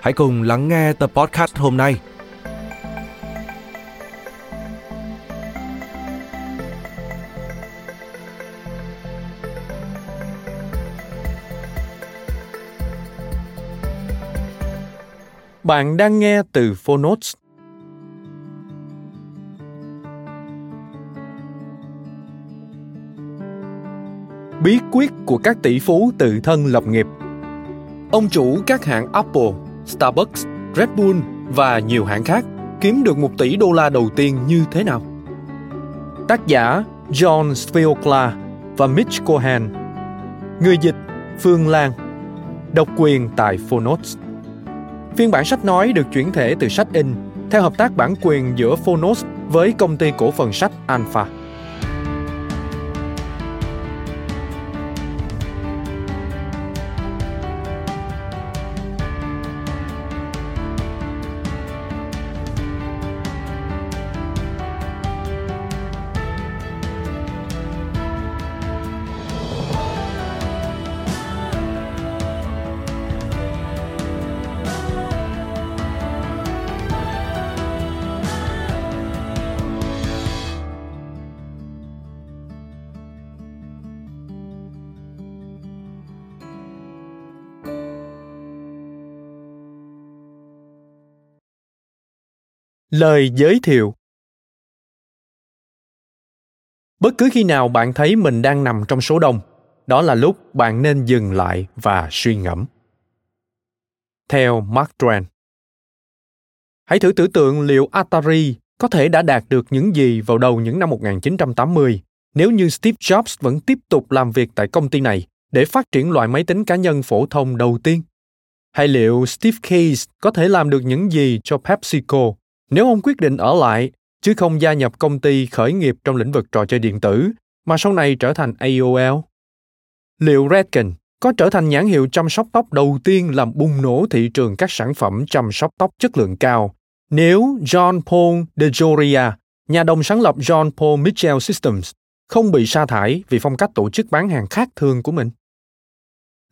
hãy cùng lắng nghe tập podcast hôm nay. Bạn đang nghe từ Phonotes. Bí quyết của các tỷ phú tự thân lập nghiệp Ông chủ các hãng Apple, Starbucks, Red Bull và nhiều hãng khác kiếm được một tỷ đô la đầu tiên như thế nào? Tác giả John Sviokla và Mitch Cohen Người dịch Phương Lan Độc quyền tại Phonotes Phiên bản sách nói được chuyển thể từ sách in theo hợp tác bản quyền giữa Phonos với công ty cổ phần sách Alpha. Lời giới thiệu Bất cứ khi nào bạn thấy mình đang nằm trong số đông, đó là lúc bạn nên dừng lại và suy ngẫm. Theo Mark Twain Hãy thử tưởng tượng liệu Atari có thể đã đạt được những gì vào đầu những năm 1980 nếu như Steve Jobs vẫn tiếp tục làm việc tại công ty này để phát triển loại máy tính cá nhân phổ thông đầu tiên. Hay liệu Steve Case có thể làm được những gì cho PepsiCo nếu ông quyết định ở lại chứ không gia nhập công ty khởi nghiệp trong lĩnh vực trò chơi điện tử mà sau này trở thành AOL? Liệu Redken có trở thành nhãn hiệu chăm sóc tóc đầu tiên làm bùng nổ thị trường các sản phẩm chăm sóc tóc chất lượng cao nếu John Paul DeJoria, nhà đồng sáng lập John Paul Mitchell Systems, không bị sa thải vì phong cách tổ chức bán hàng khác thường của mình?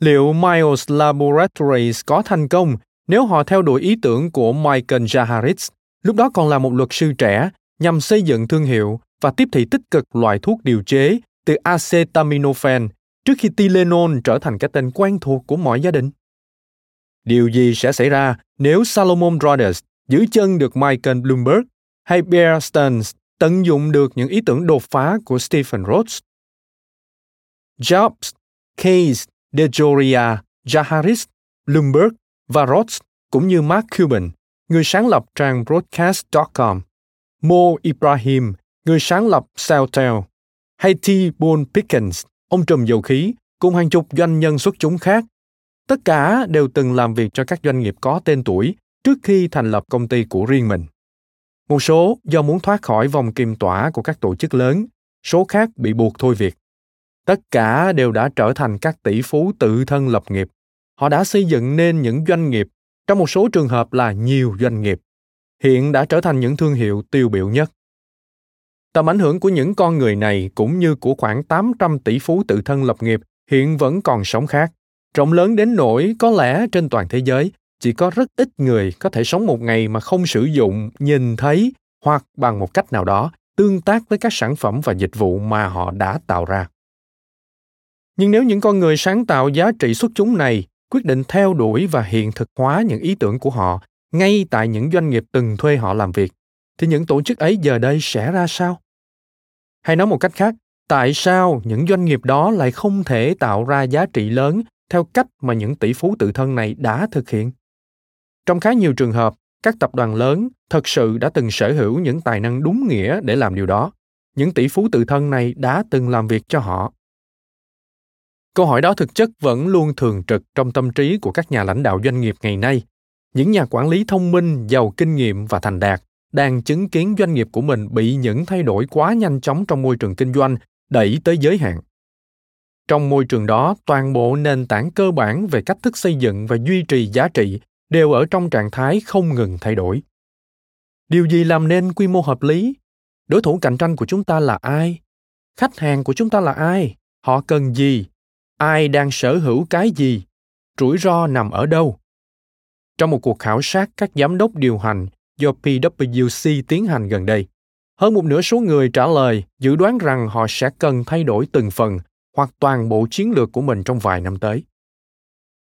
Liệu Miles Laboratories có thành công nếu họ theo đuổi ý tưởng của Michael Jaharitz lúc đó còn là một luật sư trẻ nhằm xây dựng thương hiệu và tiếp thị tích cực loại thuốc điều chế từ acetaminophen trước khi Tylenol trở thành cái tên quen thuộc của mọi gia đình. Điều gì sẽ xảy ra nếu Salomon Brothers giữ chân được Michael Bloomberg hay Bear Stearns tận dụng được những ý tưởng đột phá của Stephen Rhodes? Jobs, Case, DeJoria, Jaharis, Bloomberg và Rhodes cũng như Mark Cuban người sáng lập trang broadcast.com, Mo Ibrahim, người sáng lập Celltel, hay T. Boone Pickens, ông trùm dầu khí, cùng hàng chục doanh nhân xuất chúng khác. Tất cả đều từng làm việc cho các doanh nghiệp có tên tuổi trước khi thành lập công ty của riêng mình. Một số do muốn thoát khỏi vòng kim tỏa của các tổ chức lớn, số khác bị buộc thôi việc. Tất cả đều đã trở thành các tỷ phú tự thân lập nghiệp. Họ đã xây dựng nên những doanh nghiệp trong một số trường hợp là nhiều doanh nghiệp, hiện đã trở thành những thương hiệu tiêu biểu nhất. Tầm ảnh hưởng của những con người này cũng như của khoảng 800 tỷ phú tự thân lập nghiệp hiện vẫn còn sống khác. Rộng lớn đến nỗi có lẽ trên toàn thế giới chỉ có rất ít người có thể sống một ngày mà không sử dụng, nhìn thấy hoặc bằng một cách nào đó tương tác với các sản phẩm và dịch vụ mà họ đã tạo ra. Nhưng nếu những con người sáng tạo giá trị xuất chúng này quyết định theo đuổi và hiện thực hóa những ý tưởng của họ ngay tại những doanh nghiệp từng thuê họ làm việc. Thì những tổ chức ấy giờ đây sẽ ra sao? Hay nói một cách khác, tại sao những doanh nghiệp đó lại không thể tạo ra giá trị lớn theo cách mà những tỷ phú tự thân này đã thực hiện? Trong khá nhiều trường hợp, các tập đoàn lớn thật sự đã từng sở hữu những tài năng đúng nghĩa để làm điều đó. Những tỷ phú tự thân này đã từng làm việc cho họ câu hỏi đó thực chất vẫn luôn thường trực trong tâm trí của các nhà lãnh đạo doanh nghiệp ngày nay. Những nhà quản lý thông minh, giàu kinh nghiệm và thành đạt đang chứng kiến doanh nghiệp của mình bị những thay đổi quá nhanh chóng trong môi trường kinh doanh đẩy tới giới hạn. Trong môi trường đó, toàn bộ nền tảng cơ bản về cách thức xây dựng và duy trì giá trị đều ở trong trạng thái không ngừng thay đổi. Điều gì làm nên quy mô hợp lý? Đối thủ cạnh tranh của chúng ta là ai? Khách hàng của chúng ta là ai? Họ cần gì? Ai đang sở hữu cái gì rủi ro nằm ở đâu trong một cuộc khảo sát các giám đốc điều hành do PwC tiến hành gần đây, hơn một nửa số người trả lời dự đoán rằng họ sẽ cần thay đổi từng phần hoặc toàn bộ chiến lược của mình trong vài năm tới.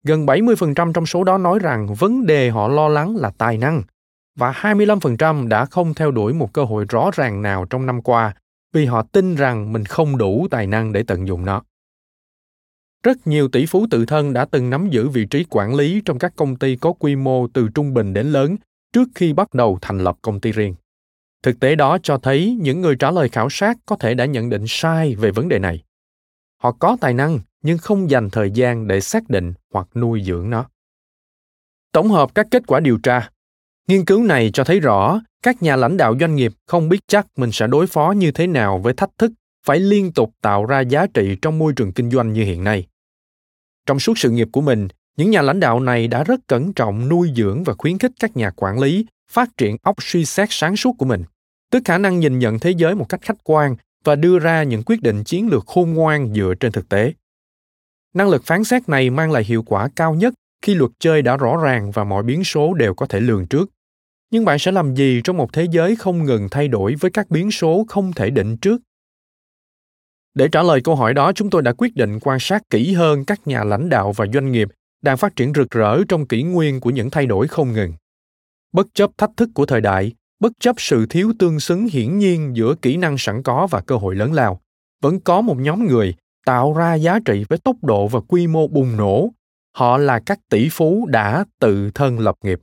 Gần 70% trong số đó nói rằng vấn đề họ lo lắng là tài năng và 25% đã không theo đuổi một cơ hội rõ ràng nào trong năm qua vì họ tin rằng mình không đủ tài năng để tận dụng nó. Rất nhiều tỷ phú tự thân đã từng nắm giữ vị trí quản lý trong các công ty có quy mô từ trung bình đến lớn trước khi bắt đầu thành lập công ty riêng. Thực tế đó cho thấy những người trả lời khảo sát có thể đã nhận định sai về vấn đề này. Họ có tài năng nhưng không dành thời gian để xác định hoặc nuôi dưỡng nó. Tổng hợp các kết quả điều tra, nghiên cứu này cho thấy rõ các nhà lãnh đạo doanh nghiệp không biết chắc mình sẽ đối phó như thế nào với thách thức phải liên tục tạo ra giá trị trong môi trường kinh doanh như hiện nay trong suốt sự nghiệp của mình, những nhà lãnh đạo này đã rất cẩn trọng nuôi dưỡng và khuyến khích các nhà quản lý phát triển óc suy xét sáng suốt của mình. Tức khả năng nhìn nhận thế giới một cách khách quan và đưa ra những quyết định chiến lược khôn ngoan dựa trên thực tế. Năng lực phán xét này mang lại hiệu quả cao nhất khi luật chơi đã rõ ràng và mọi biến số đều có thể lường trước. Nhưng bạn sẽ làm gì trong một thế giới không ngừng thay đổi với các biến số không thể định trước? Để trả lời câu hỏi đó, chúng tôi đã quyết định quan sát kỹ hơn các nhà lãnh đạo và doanh nghiệp đang phát triển rực rỡ trong kỷ nguyên của những thay đổi không ngừng. Bất chấp thách thức của thời đại, bất chấp sự thiếu tương xứng hiển nhiên giữa kỹ năng sẵn có và cơ hội lớn lao, vẫn có một nhóm người tạo ra giá trị với tốc độ và quy mô bùng nổ. Họ là các tỷ phú đã tự thân lập nghiệp.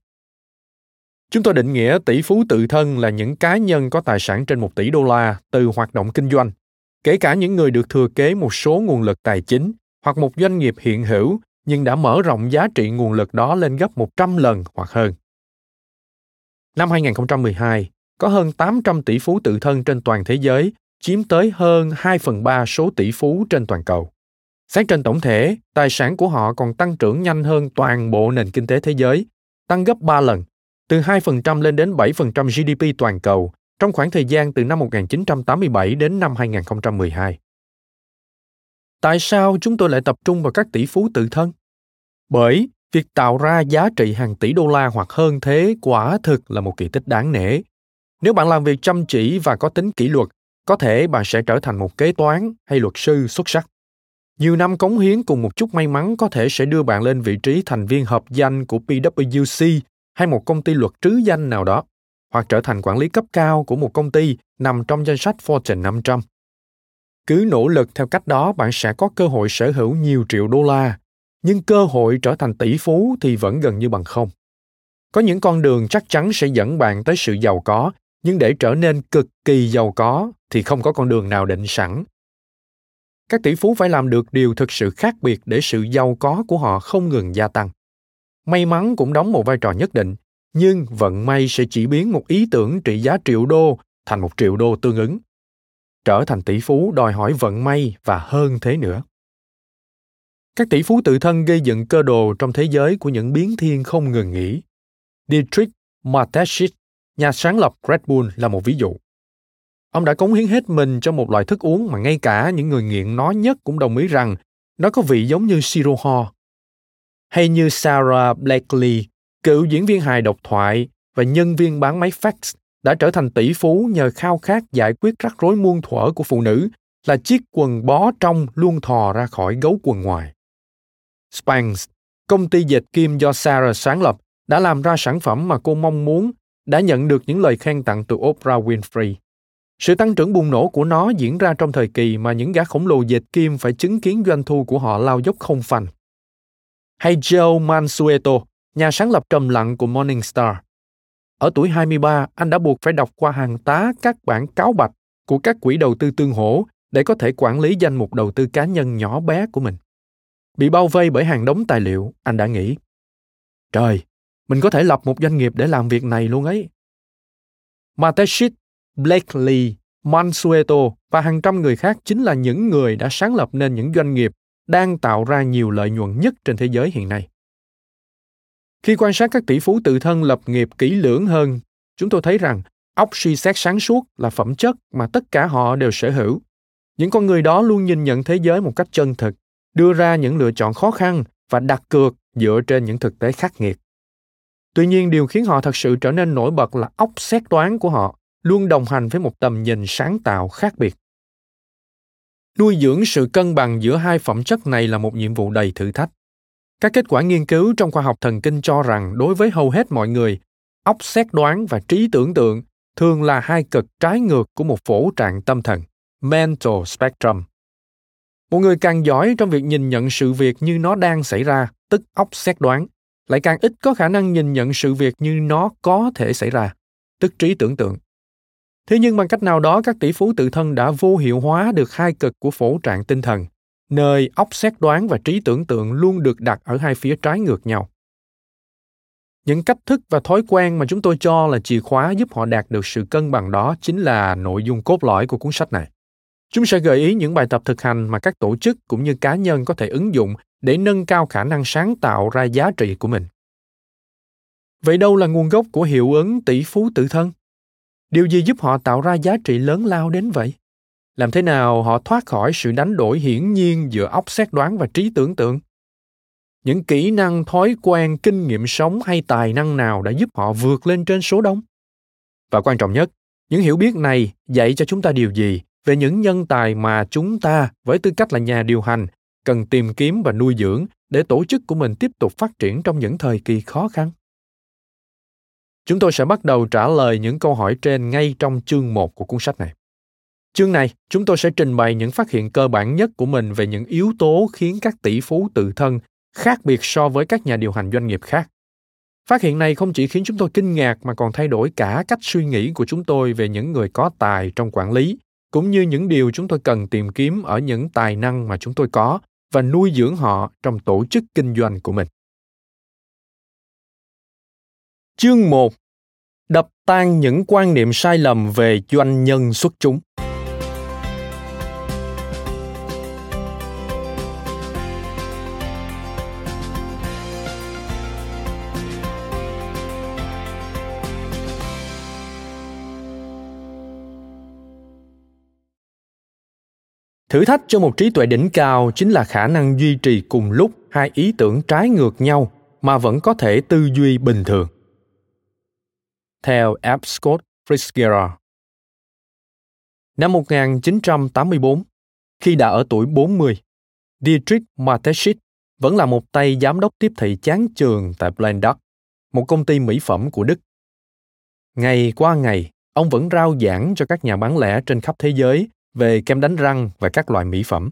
Chúng tôi định nghĩa tỷ phú tự thân là những cá nhân có tài sản trên một tỷ đô la từ hoạt động kinh doanh kể cả những người được thừa kế một số nguồn lực tài chính hoặc một doanh nghiệp hiện hữu nhưng đã mở rộng giá trị nguồn lực đó lên gấp 100 lần hoặc hơn. Năm 2012, có hơn 800 tỷ phú tự thân trên toàn thế giới, chiếm tới hơn 2 phần 3 số tỷ phú trên toàn cầu. Xét trên tổng thể, tài sản của họ còn tăng trưởng nhanh hơn toàn bộ nền kinh tế thế giới, tăng gấp 3 lần, từ 2% lên đến 7% GDP toàn cầu trong khoảng thời gian từ năm 1987 đến năm 2012. Tại sao chúng tôi lại tập trung vào các tỷ phú tự thân? Bởi việc tạo ra giá trị hàng tỷ đô la hoặc hơn thế quả thực là một kỳ tích đáng nể. Nếu bạn làm việc chăm chỉ và có tính kỷ luật, có thể bạn sẽ trở thành một kế toán hay luật sư xuất sắc. Nhiều năm cống hiến cùng một chút may mắn có thể sẽ đưa bạn lên vị trí thành viên hợp danh của PwC hay một công ty luật trứ danh nào đó hoặc trở thành quản lý cấp cao của một công ty nằm trong danh sách Fortune 500. Cứ nỗ lực theo cách đó bạn sẽ có cơ hội sở hữu nhiều triệu đô la, nhưng cơ hội trở thành tỷ phú thì vẫn gần như bằng không. Có những con đường chắc chắn sẽ dẫn bạn tới sự giàu có, nhưng để trở nên cực kỳ giàu có thì không có con đường nào định sẵn. Các tỷ phú phải làm được điều thực sự khác biệt để sự giàu có của họ không ngừng gia tăng. May mắn cũng đóng một vai trò nhất định, nhưng vận may sẽ chỉ biến một ý tưởng trị giá triệu đô thành một triệu đô tương ứng, trở thành tỷ phú đòi hỏi vận may và hơn thế nữa. Các tỷ phú tự thân gây dựng cơ đồ trong thế giới của những biến thiên không ngừng nghỉ. Dietrich mateschitz, nhà sáng lập red bull, là một ví dụ. Ông đã cống hiến hết mình cho một loại thức uống mà ngay cả những người nghiện nó nhất cũng đồng ý rằng nó có vị giống như siro ho hay như sarah blakely cựu diễn viên hài độc thoại và nhân viên bán máy fax đã trở thành tỷ phú nhờ khao khát giải quyết rắc rối muôn thuở của phụ nữ là chiếc quần bó trong luôn thò ra khỏi gấu quần ngoài. Spanx, công ty dệt kim do Sarah sáng lập, đã làm ra sản phẩm mà cô mong muốn, đã nhận được những lời khen tặng từ Oprah Winfrey. Sự tăng trưởng bùng nổ của nó diễn ra trong thời kỳ mà những gã khổng lồ dệt kim phải chứng kiến doanh thu của họ lao dốc không phanh. Hay Joe Mansueto, nhà sáng lập trầm lặng của Morningstar. Ở tuổi 23, anh đã buộc phải đọc qua hàng tá các bản cáo bạch của các quỹ đầu tư tương hỗ để có thể quản lý danh mục đầu tư cá nhân nhỏ bé của mình. Bị bao vây bởi hàng đống tài liệu, anh đã nghĩ, trời, mình có thể lập một doanh nghiệp để làm việc này luôn ấy. Mateshit, Blakely, Mansueto và hàng trăm người khác chính là những người đã sáng lập nên những doanh nghiệp đang tạo ra nhiều lợi nhuận nhất trên thế giới hiện nay. Khi quan sát các tỷ phú tự thân lập nghiệp kỹ lưỡng hơn, chúng tôi thấy rằng óc suy xét sáng suốt là phẩm chất mà tất cả họ đều sở hữu. Những con người đó luôn nhìn nhận thế giới một cách chân thực, đưa ra những lựa chọn khó khăn và đặt cược dựa trên những thực tế khắc nghiệt. Tuy nhiên, điều khiến họ thật sự trở nên nổi bật là óc xét toán của họ luôn đồng hành với một tầm nhìn sáng tạo khác biệt. Nuôi dưỡng sự cân bằng giữa hai phẩm chất này là một nhiệm vụ đầy thử thách. Các kết quả nghiên cứu trong khoa học thần kinh cho rằng đối với hầu hết mọi người, óc xét đoán và trí tưởng tượng thường là hai cực trái ngược của một phổ trạng tâm thần, mental spectrum. Một người càng giỏi trong việc nhìn nhận sự việc như nó đang xảy ra, tức óc xét đoán, lại càng ít có khả năng nhìn nhận sự việc như nó có thể xảy ra, tức trí tưởng tượng. Thế nhưng bằng cách nào đó các tỷ phú tự thân đã vô hiệu hóa được hai cực của phổ trạng tinh thần, nơi óc xét đoán và trí tưởng tượng luôn được đặt ở hai phía trái ngược nhau. Những cách thức và thói quen mà chúng tôi cho là chìa khóa giúp họ đạt được sự cân bằng đó chính là nội dung cốt lõi của cuốn sách này. Chúng sẽ gợi ý những bài tập thực hành mà các tổ chức cũng như cá nhân có thể ứng dụng để nâng cao khả năng sáng tạo ra giá trị của mình. Vậy đâu là nguồn gốc của hiệu ứng tỷ phú tự thân? điều gì giúp họ tạo ra giá trị lớn lao đến vậy làm thế nào họ thoát khỏi sự đánh đổi hiển nhiên giữa óc xét đoán và trí tưởng tượng? Những kỹ năng thói quen, kinh nghiệm sống hay tài năng nào đã giúp họ vượt lên trên số đông? Và quan trọng nhất, những hiểu biết này dạy cho chúng ta điều gì về những nhân tài mà chúng ta với tư cách là nhà điều hành cần tìm kiếm và nuôi dưỡng để tổ chức của mình tiếp tục phát triển trong những thời kỳ khó khăn? Chúng tôi sẽ bắt đầu trả lời những câu hỏi trên ngay trong chương 1 của cuốn sách này. Chương này, chúng tôi sẽ trình bày những phát hiện cơ bản nhất của mình về những yếu tố khiến các tỷ phú tự thân khác biệt so với các nhà điều hành doanh nghiệp khác. Phát hiện này không chỉ khiến chúng tôi kinh ngạc mà còn thay đổi cả cách suy nghĩ của chúng tôi về những người có tài trong quản lý, cũng như những điều chúng tôi cần tìm kiếm ở những tài năng mà chúng tôi có và nuôi dưỡng họ trong tổ chức kinh doanh của mình. Chương 1 Đập tan những quan niệm sai lầm về doanh nhân xuất chúng. Thử thách cho một trí tuệ đỉnh cao chính là khả năng duy trì cùng lúc hai ý tưởng trái ngược nhau mà vẫn có thể tư duy bình thường theo F. Scott Fitzgerald. Năm 1984, khi đã ở tuổi 40, Dietrich Mateschitz vẫn là một tay giám đốc tiếp thị chán trường tại Blenduck, một công ty mỹ phẩm của Đức. Ngày qua ngày, ông vẫn rao giảng cho các nhà bán lẻ trên khắp thế giới về kem đánh răng và các loại mỹ phẩm.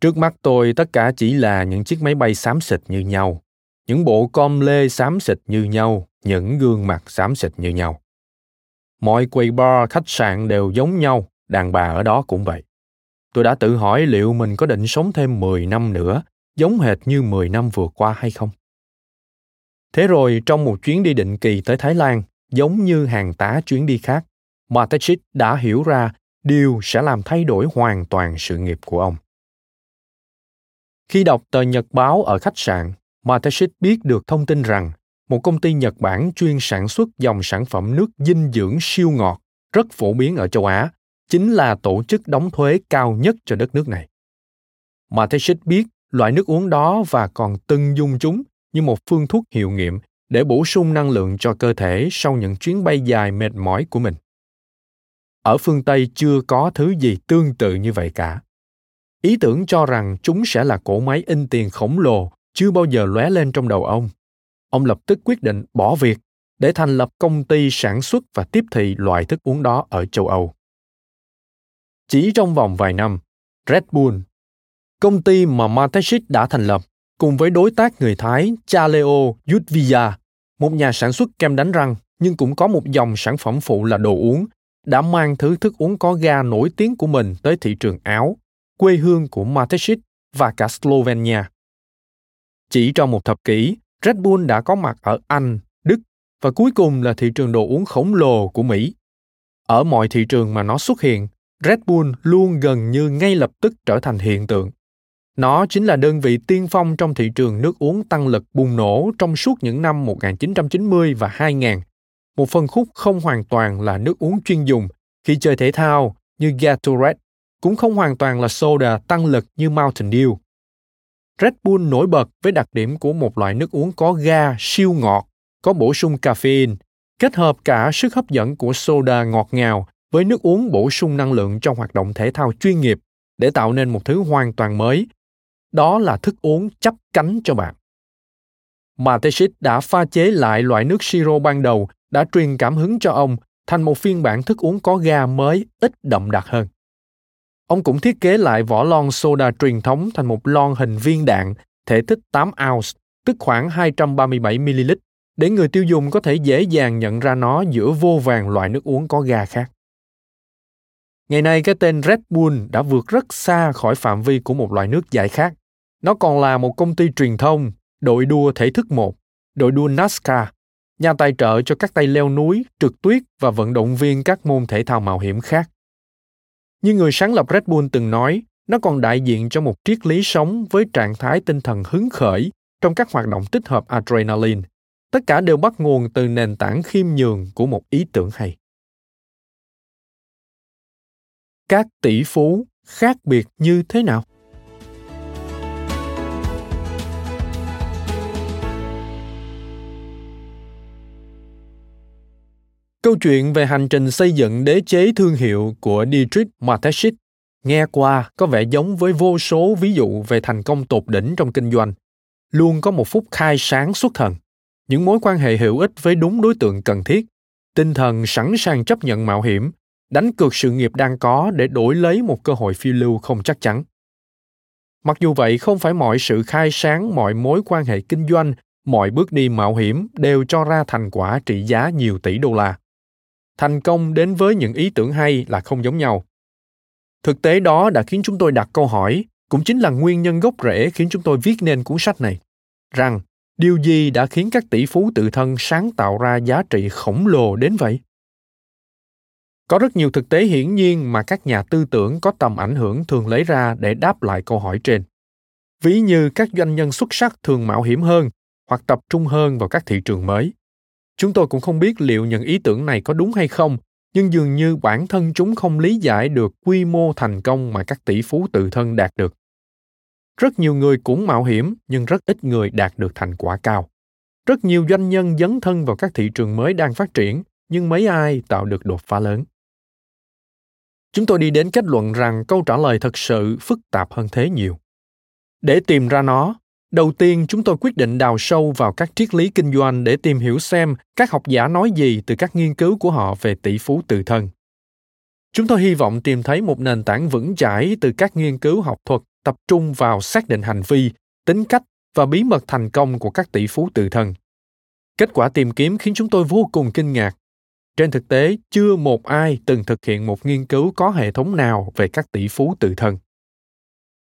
Trước mắt tôi tất cả chỉ là những chiếc máy bay xám xịt như nhau, những bộ com lê xám xịt như nhau, những gương mặt xám xịt như nhau. Mọi quầy bar, khách sạn đều giống nhau, đàn bà ở đó cũng vậy. Tôi đã tự hỏi liệu mình có định sống thêm 10 năm nữa, giống hệt như 10 năm vừa qua hay không. Thế rồi trong một chuyến đi định kỳ tới Thái Lan, giống như hàng tá chuyến đi khác, Matechit đã hiểu ra điều sẽ làm thay đổi hoàn toàn sự nghiệp của ông. Khi đọc tờ nhật báo ở khách sạn, Matashit biết được thông tin rằng một công ty Nhật Bản chuyên sản xuất dòng sản phẩm nước dinh dưỡng siêu ngọt rất phổ biến ở châu Á, chính là tổ chức đóng thuế cao nhất cho đất nước này. Matashit biết loại nước uống đó và còn từng dùng chúng như một phương thuốc hiệu nghiệm để bổ sung năng lượng cho cơ thể sau những chuyến bay dài mệt mỏi của mình. Ở phương Tây chưa có thứ gì tương tự như vậy cả. Ý tưởng cho rằng chúng sẽ là cỗ máy in tiền khổng lồ chưa bao giờ lóe lên trong đầu ông ông lập tức quyết định bỏ việc để thành lập công ty sản xuất và tiếp thị loại thức uống đó ở châu Âu. Chỉ trong vòng vài năm, Red Bull, công ty mà Mateschitz đã thành lập, cùng với đối tác người Thái Chaleo Yudvia, một nhà sản xuất kem đánh răng nhưng cũng có một dòng sản phẩm phụ là đồ uống, đã mang thứ thức uống có ga nổi tiếng của mình tới thị trường Áo, quê hương của Mateschitz và cả Slovenia. Chỉ trong một thập kỷ, Red Bull đã có mặt ở Anh, Đức và cuối cùng là thị trường đồ uống khổng lồ của Mỹ. Ở mọi thị trường mà nó xuất hiện, Red Bull luôn gần như ngay lập tức trở thành hiện tượng. Nó chính là đơn vị tiên phong trong thị trường nước uống tăng lực bùng nổ trong suốt những năm 1990 và 2000. Một phân khúc không hoàn toàn là nước uống chuyên dùng khi chơi thể thao như Gatorade, cũng không hoàn toàn là soda tăng lực như Mountain Dew. Red Bull nổi bật với đặc điểm của một loại nước uống có ga siêu ngọt, có bổ sung caffeine, kết hợp cả sức hấp dẫn của soda ngọt ngào với nước uống bổ sung năng lượng trong hoạt động thể thao chuyên nghiệp để tạo nên một thứ hoàn toàn mới. Đó là thức uống chắp cánh cho bạn. Mateschitz đã pha chế lại loại nước siro ban đầu đã truyền cảm hứng cho ông thành một phiên bản thức uống có ga mới ít đậm đặc hơn. Ông cũng thiết kế lại vỏ lon soda truyền thống thành một lon hình viên đạn, thể tích 8 ounce, tức khoảng 237 ml, để người tiêu dùng có thể dễ dàng nhận ra nó giữa vô vàng loại nước uống có ga khác. Ngày nay cái tên Red Bull đã vượt rất xa khỏi phạm vi của một loại nước giải khác. Nó còn là một công ty truyền thông, đội đua thể thức một, đội đua NASCAR, nhà tài trợ cho các tay leo núi, trượt tuyết và vận động viên các môn thể thao mạo hiểm khác. Như người sáng lập Red Bull từng nói, nó còn đại diện cho một triết lý sống với trạng thái tinh thần hứng khởi trong các hoạt động tích hợp adrenaline. Tất cả đều bắt nguồn từ nền tảng khiêm nhường của một ý tưởng hay. Các tỷ phú khác biệt như thế nào? Câu chuyện về hành trình xây dựng đế chế thương hiệu của Dietrich Mateschitz nghe qua có vẻ giống với vô số ví dụ về thành công tột đỉnh trong kinh doanh. Luôn có một phút khai sáng xuất thần, những mối quan hệ hữu ích với đúng đối tượng cần thiết, tinh thần sẵn sàng chấp nhận mạo hiểm, đánh cược sự nghiệp đang có để đổi lấy một cơ hội phiêu lưu không chắc chắn. Mặc dù vậy, không phải mọi sự khai sáng, mọi mối quan hệ kinh doanh, mọi bước đi mạo hiểm đều cho ra thành quả trị giá nhiều tỷ đô la thành công đến với những ý tưởng hay là không giống nhau. Thực tế đó đã khiến chúng tôi đặt câu hỏi, cũng chính là nguyên nhân gốc rễ khiến chúng tôi viết nên cuốn sách này. Rằng, điều gì đã khiến các tỷ phú tự thân sáng tạo ra giá trị khổng lồ đến vậy? Có rất nhiều thực tế hiển nhiên mà các nhà tư tưởng có tầm ảnh hưởng thường lấy ra để đáp lại câu hỏi trên. Ví như các doanh nhân xuất sắc thường mạo hiểm hơn hoặc tập trung hơn vào các thị trường mới. Chúng tôi cũng không biết liệu những ý tưởng này có đúng hay không, nhưng dường như bản thân chúng không lý giải được quy mô thành công mà các tỷ phú tự thân đạt được. Rất nhiều người cũng mạo hiểm, nhưng rất ít người đạt được thành quả cao. Rất nhiều doanh nhân dấn thân vào các thị trường mới đang phát triển, nhưng mấy ai tạo được đột phá lớn. Chúng tôi đi đến kết luận rằng câu trả lời thật sự phức tạp hơn thế nhiều. Để tìm ra nó, Đầu tiên, chúng tôi quyết định đào sâu vào các triết lý kinh doanh để tìm hiểu xem các học giả nói gì từ các nghiên cứu của họ về tỷ phú tự thân. Chúng tôi hy vọng tìm thấy một nền tảng vững chãi từ các nghiên cứu học thuật tập trung vào xác định hành vi, tính cách và bí mật thành công của các tỷ phú tự thân. Kết quả tìm kiếm khiến chúng tôi vô cùng kinh ngạc. Trên thực tế, chưa một ai từng thực hiện một nghiên cứu có hệ thống nào về các tỷ phú tự thân.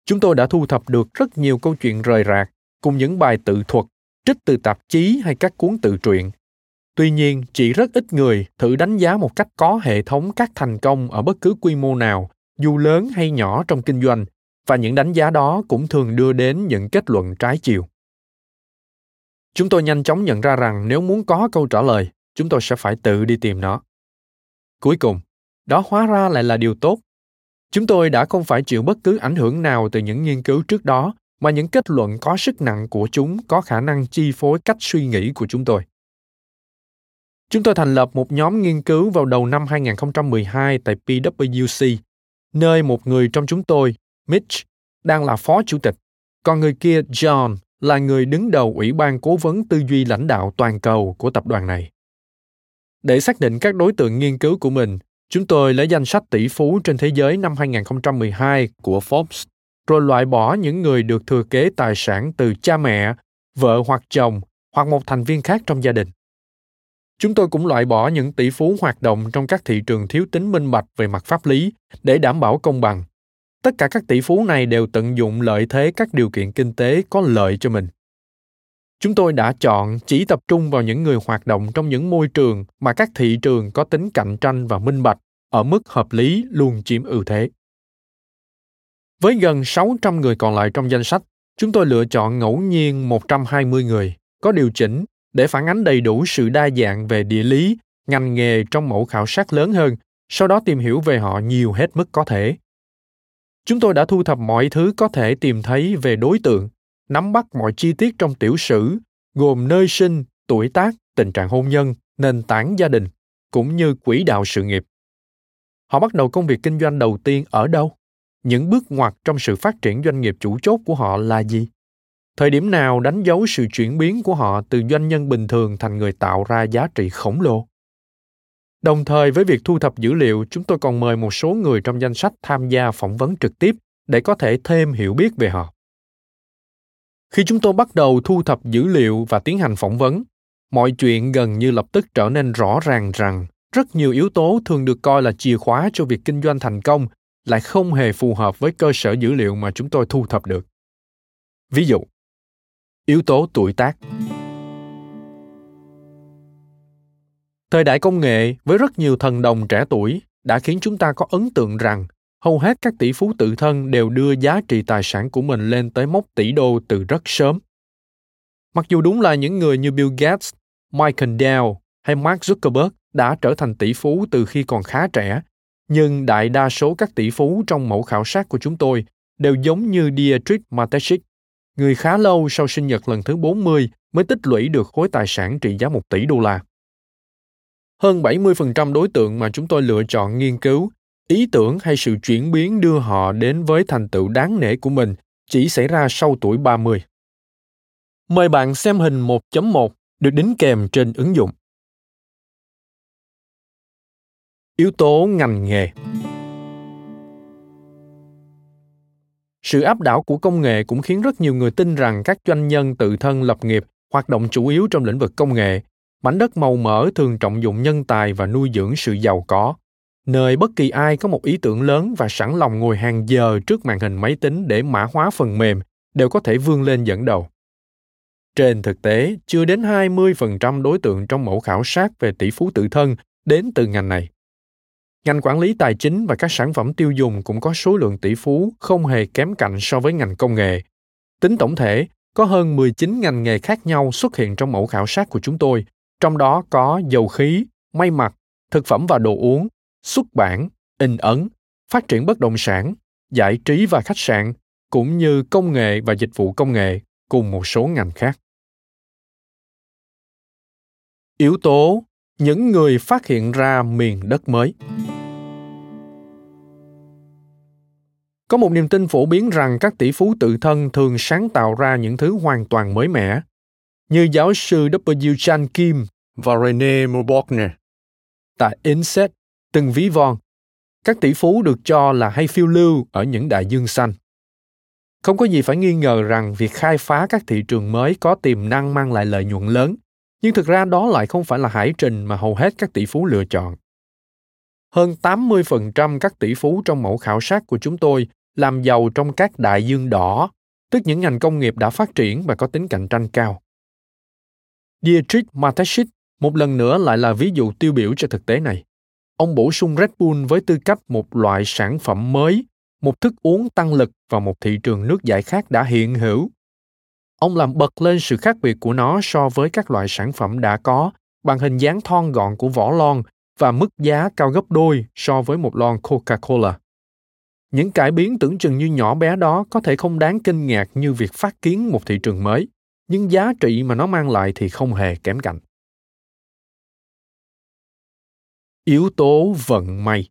Chúng tôi đã thu thập được rất nhiều câu chuyện rời rạc cùng những bài tự thuật, trích từ tạp chí hay các cuốn tự truyện. Tuy nhiên, chỉ rất ít người thử đánh giá một cách có hệ thống các thành công ở bất cứ quy mô nào, dù lớn hay nhỏ trong kinh doanh, và những đánh giá đó cũng thường đưa đến những kết luận trái chiều. Chúng tôi nhanh chóng nhận ra rằng nếu muốn có câu trả lời, chúng tôi sẽ phải tự đi tìm nó. Cuối cùng, đó hóa ra lại là điều tốt. Chúng tôi đã không phải chịu bất cứ ảnh hưởng nào từ những nghiên cứu trước đó mà những kết luận có sức nặng của chúng có khả năng chi phối cách suy nghĩ của chúng tôi. Chúng tôi thành lập một nhóm nghiên cứu vào đầu năm 2012 tại PwC, nơi một người trong chúng tôi, Mitch, đang là phó chủ tịch, còn người kia John là người đứng đầu ủy ban cố vấn tư duy lãnh đạo toàn cầu của tập đoàn này. Để xác định các đối tượng nghiên cứu của mình, chúng tôi lấy danh sách tỷ phú trên thế giới năm 2012 của Forbes, rồi loại bỏ những người được thừa kế tài sản từ cha mẹ, vợ hoặc chồng hoặc một thành viên khác trong gia đình. Chúng tôi cũng loại bỏ những tỷ phú hoạt động trong các thị trường thiếu tính minh bạch về mặt pháp lý để đảm bảo công bằng. Tất cả các tỷ phú này đều tận dụng lợi thế các điều kiện kinh tế có lợi cho mình. Chúng tôi đã chọn chỉ tập trung vào những người hoạt động trong những môi trường mà các thị trường có tính cạnh tranh và minh bạch ở mức hợp lý luôn chiếm ưu thế. Với gần 600 người còn lại trong danh sách, chúng tôi lựa chọn ngẫu nhiên 120 người, có điều chỉnh để phản ánh đầy đủ sự đa dạng về địa lý, ngành nghề trong mẫu khảo sát lớn hơn, sau đó tìm hiểu về họ nhiều hết mức có thể. Chúng tôi đã thu thập mọi thứ có thể tìm thấy về đối tượng, nắm bắt mọi chi tiết trong tiểu sử, gồm nơi sinh, tuổi tác, tình trạng hôn nhân, nền tảng gia đình, cũng như quỹ đạo sự nghiệp. Họ bắt đầu công việc kinh doanh đầu tiên ở đâu? Những bước ngoặt trong sự phát triển doanh nghiệp chủ chốt của họ là gì? thời điểm nào đánh dấu sự chuyển biến của họ từ doanh nhân bình thường thành người tạo ra giá trị khổng lồ đồng thời, với việc thu thập dữ liệu, chúng tôi còn mời một số người trong danh sách tham gia phỏng vấn trực tiếp để có thể thêm hiểu biết về họ khi chúng tôi bắt đầu thu thập dữ liệu và tiến hành phỏng vấn, mọi chuyện gần như lập tức trở nên rõ ràng rằng rất nhiều yếu tố thường được coi là chìa khóa cho việc kinh doanh thành công lại không hề phù hợp với cơ sở dữ liệu mà chúng tôi thu thập được ví dụ yếu tố tuổi tác thời đại công nghệ với rất nhiều thần đồng trẻ tuổi đã khiến chúng ta có ấn tượng rằng hầu hết các tỷ phú tự thân đều đưa giá trị tài sản của mình lên tới mốc tỷ đô từ rất sớm. Mặc dù đúng là những người như Bill Gates, Michael Dell hay Mark Zuckerberg đã trở thành tỷ phú từ khi còn khá trẻ, nhưng đại đa số các tỷ phú trong mẫu khảo sát của chúng tôi đều giống như Dietrich Mateschitz, người khá lâu sau sinh nhật lần thứ 40 mới tích lũy được khối tài sản trị giá 1 tỷ đô la. Hơn 70% đối tượng mà chúng tôi lựa chọn nghiên cứu, ý tưởng hay sự chuyển biến đưa họ đến với thành tựu đáng nể của mình chỉ xảy ra sau tuổi 30. Mời bạn xem hình 1.1 được đính kèm trên ứng dụng. Yếu tố ngành nghề sự áp đảo của công nghệ cũng khiến rất nhiều người tin rằng các doanh nhân tự thân lập nghiệp hoạt động chủ yếu trong lĩnh vực công nghệ mảnh đất màu mỡ thường trọng dụng nhân tài và nuôi dưỡng sự giàu có nơi bất kỳ ai có một ý tưởng lớn và sẵn lòng ngồi hàng giờ trước màn hình máy tính để mã hóa phần mềm đều có thể vươn lên dẫn đầu. Trên thực tế, chưa đến 20% đối tượng trong mẫu khảo sát về tỷ phú tự thân đến từ ngành này. Ngành quản lý tài chính và các sản phẩm tiêu dùng cũng có số lượng tỷ phú không hề kém cạnh so với ngành công nghệ. Tính tổng thể, có hơn 19 ngành nghề khác nhau xuất hiện trong mẫu khảo sát của chúng tôi, trong đó có dầu khí, may mặc, thực phẩm và đồ uống, xuất bản, in ấn, phát triển bất động sản, giải trí và khách sạn, cũng như công nghệ và dịch vụ công nghệ cùng một số ngành khác. Yếu tố những người phát hiện ra miền đất mới. Có một niềm tin phổ biến rằng các tỷ phú tự thân thường sáng tạo ra những thứ hoàn toàn mới mẻ, như giáo sư W. Chan Kim và René Mourbogner. Tại Inset, từng ví von, các tỷ phú được cho là hay phiêu lưu ở những đại dương xanh. Không có gì phải nghi ngờ rằng việc khai phá các thị trường mới có tiềm năng mang lại lợi nhuận lớn, nhưng thực ra đó lại không phải là hải trình mà hầu hết các tỷ phú lựa chọn. Hơn 80% các tỷ phú trong mẫu khảo sát của chúng tôi làm giàu trong các đại dương đỏ, tức những ngành công nghiệp đã phát triển và có tính cạnh tranh cao. Dietrich Mateschitz một lần nữa lại là ví dụ tiêu biểu cho thực tế này. Ông bổ sung Red Bull với tư cách một loại sản phẩm mới, một thức uống tăng lực và một thị trường nước giải khát đã hiện hữu. Ông làm bật lên sự khác biệt của nó so với các loại sản phẩm đã có bằng hình dáng thon gọn của vỏ lon và mức giá cao gấp đôi so với một lon Coca-Cola. Những cải biến tưởng chừng như nhỏ bé đó có thể không đáng kinh ngạc như việc phát kiến một thị trường mới, nhưng giá trị mà nó mang lại thì không hề kém cạnh. Yếu tố vận may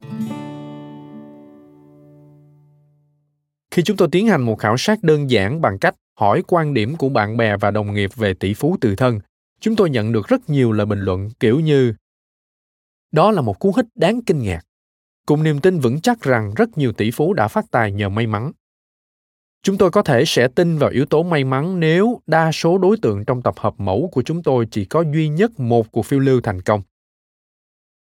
Khi chúng tôi tiến hành một khảo sát đơn giản bằng cách hỏi quan điểm của bạn bè và đồng nghiệp về tỷ phú tự thân, chúng tôi nhận được rất nhiều lời bình luận kiểu như đó là một cú hích đáng kinh ngạc. Cùng niềm tin vững chắc rằng rất nhiều tỷ phú đã phát tài nhờ may mắn. Chúng tôi có thể sẽ tin vào yếu tố may mắn nếu đa số đối tượng trong tập hợp mẫu của chúng tôi chỉ có duy nhất một cuộc phiêu lưu thành công.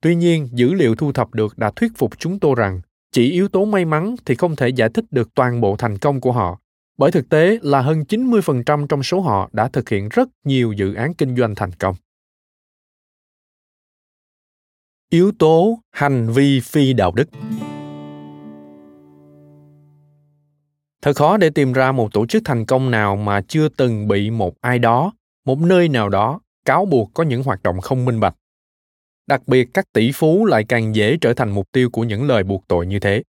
Tuy nhiên dữ liệu thu thập được đã thuyết phục chúng tôi rằng chỉ yếu tố may mắn thì không thể giải thích được toàn bộ thành công của họ bởi thực tế là hơn 90% trong số họ đã thực hiện rất nhiều dự án kinh doanh thành công. Yếu tố hành vi phi đạo đức Thật khó để tìm ra một tổ chức thành công nào mà chưa từng bị một ai đó, một nơi nào đó cáo buộc có những hoạt động không minh bạch. Đặc biệt các tỷ phú lại càng dễ trở thành mục tiêu của những lời buộc tội như thế.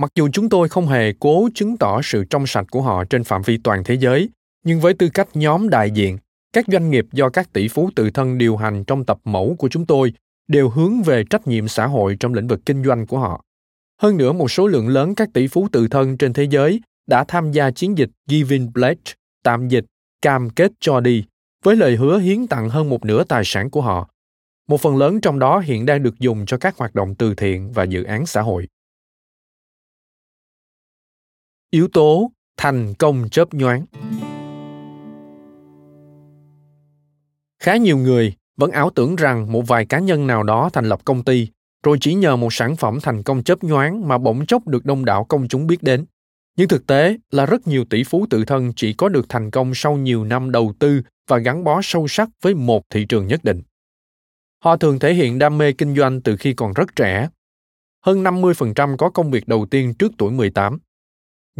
Mặc dù chúng tôi không hề cố chứng tỏ sự trong sạch của họ trên phạm vi toàn thế giới, nhưng với tư cách nhóm đại diện, các doanh nghiệp do các tỷ phú tự thân điều hành trong tập mẫu của chúng tôi đều hướng về trách nhiệm xã hội trong lĩnh vực kinh doanh của họ. Hơn nữa, một số lượng lớn các tỷ phú tự thân trên thế giới đã tham gia chiến dịch Giving Pledge, tạm dịch cam kết cho đi, với lời hứa hiến tặng hơn một nửa tài sản của họ. Một phần lớn trong đó hiện đang được dùng cho các hoạt động từ thiện và dự án xã hội yếu tố thành công chớp nhoáng khá nhiều người vẫn ảo tưởng rằng một vài cá nhân nào đó thành lập công ty, rồi chỉ nhờ một sản phẩm thành công chớp nhoáng mà bỗng chốc được đông đảo công chúng biết đến nhưng thực tế là rất nhiều tỷ phú tự thân chỉ có được thành công sau nhiều năm đầu tư và gắn bó sâu sắc với một thị trường nhất định. Họ thường thể hiện đam mê kinh doanh từ khi còn rất trẻ. Hơn 50% có công việc đầu tiên trước tuổi 18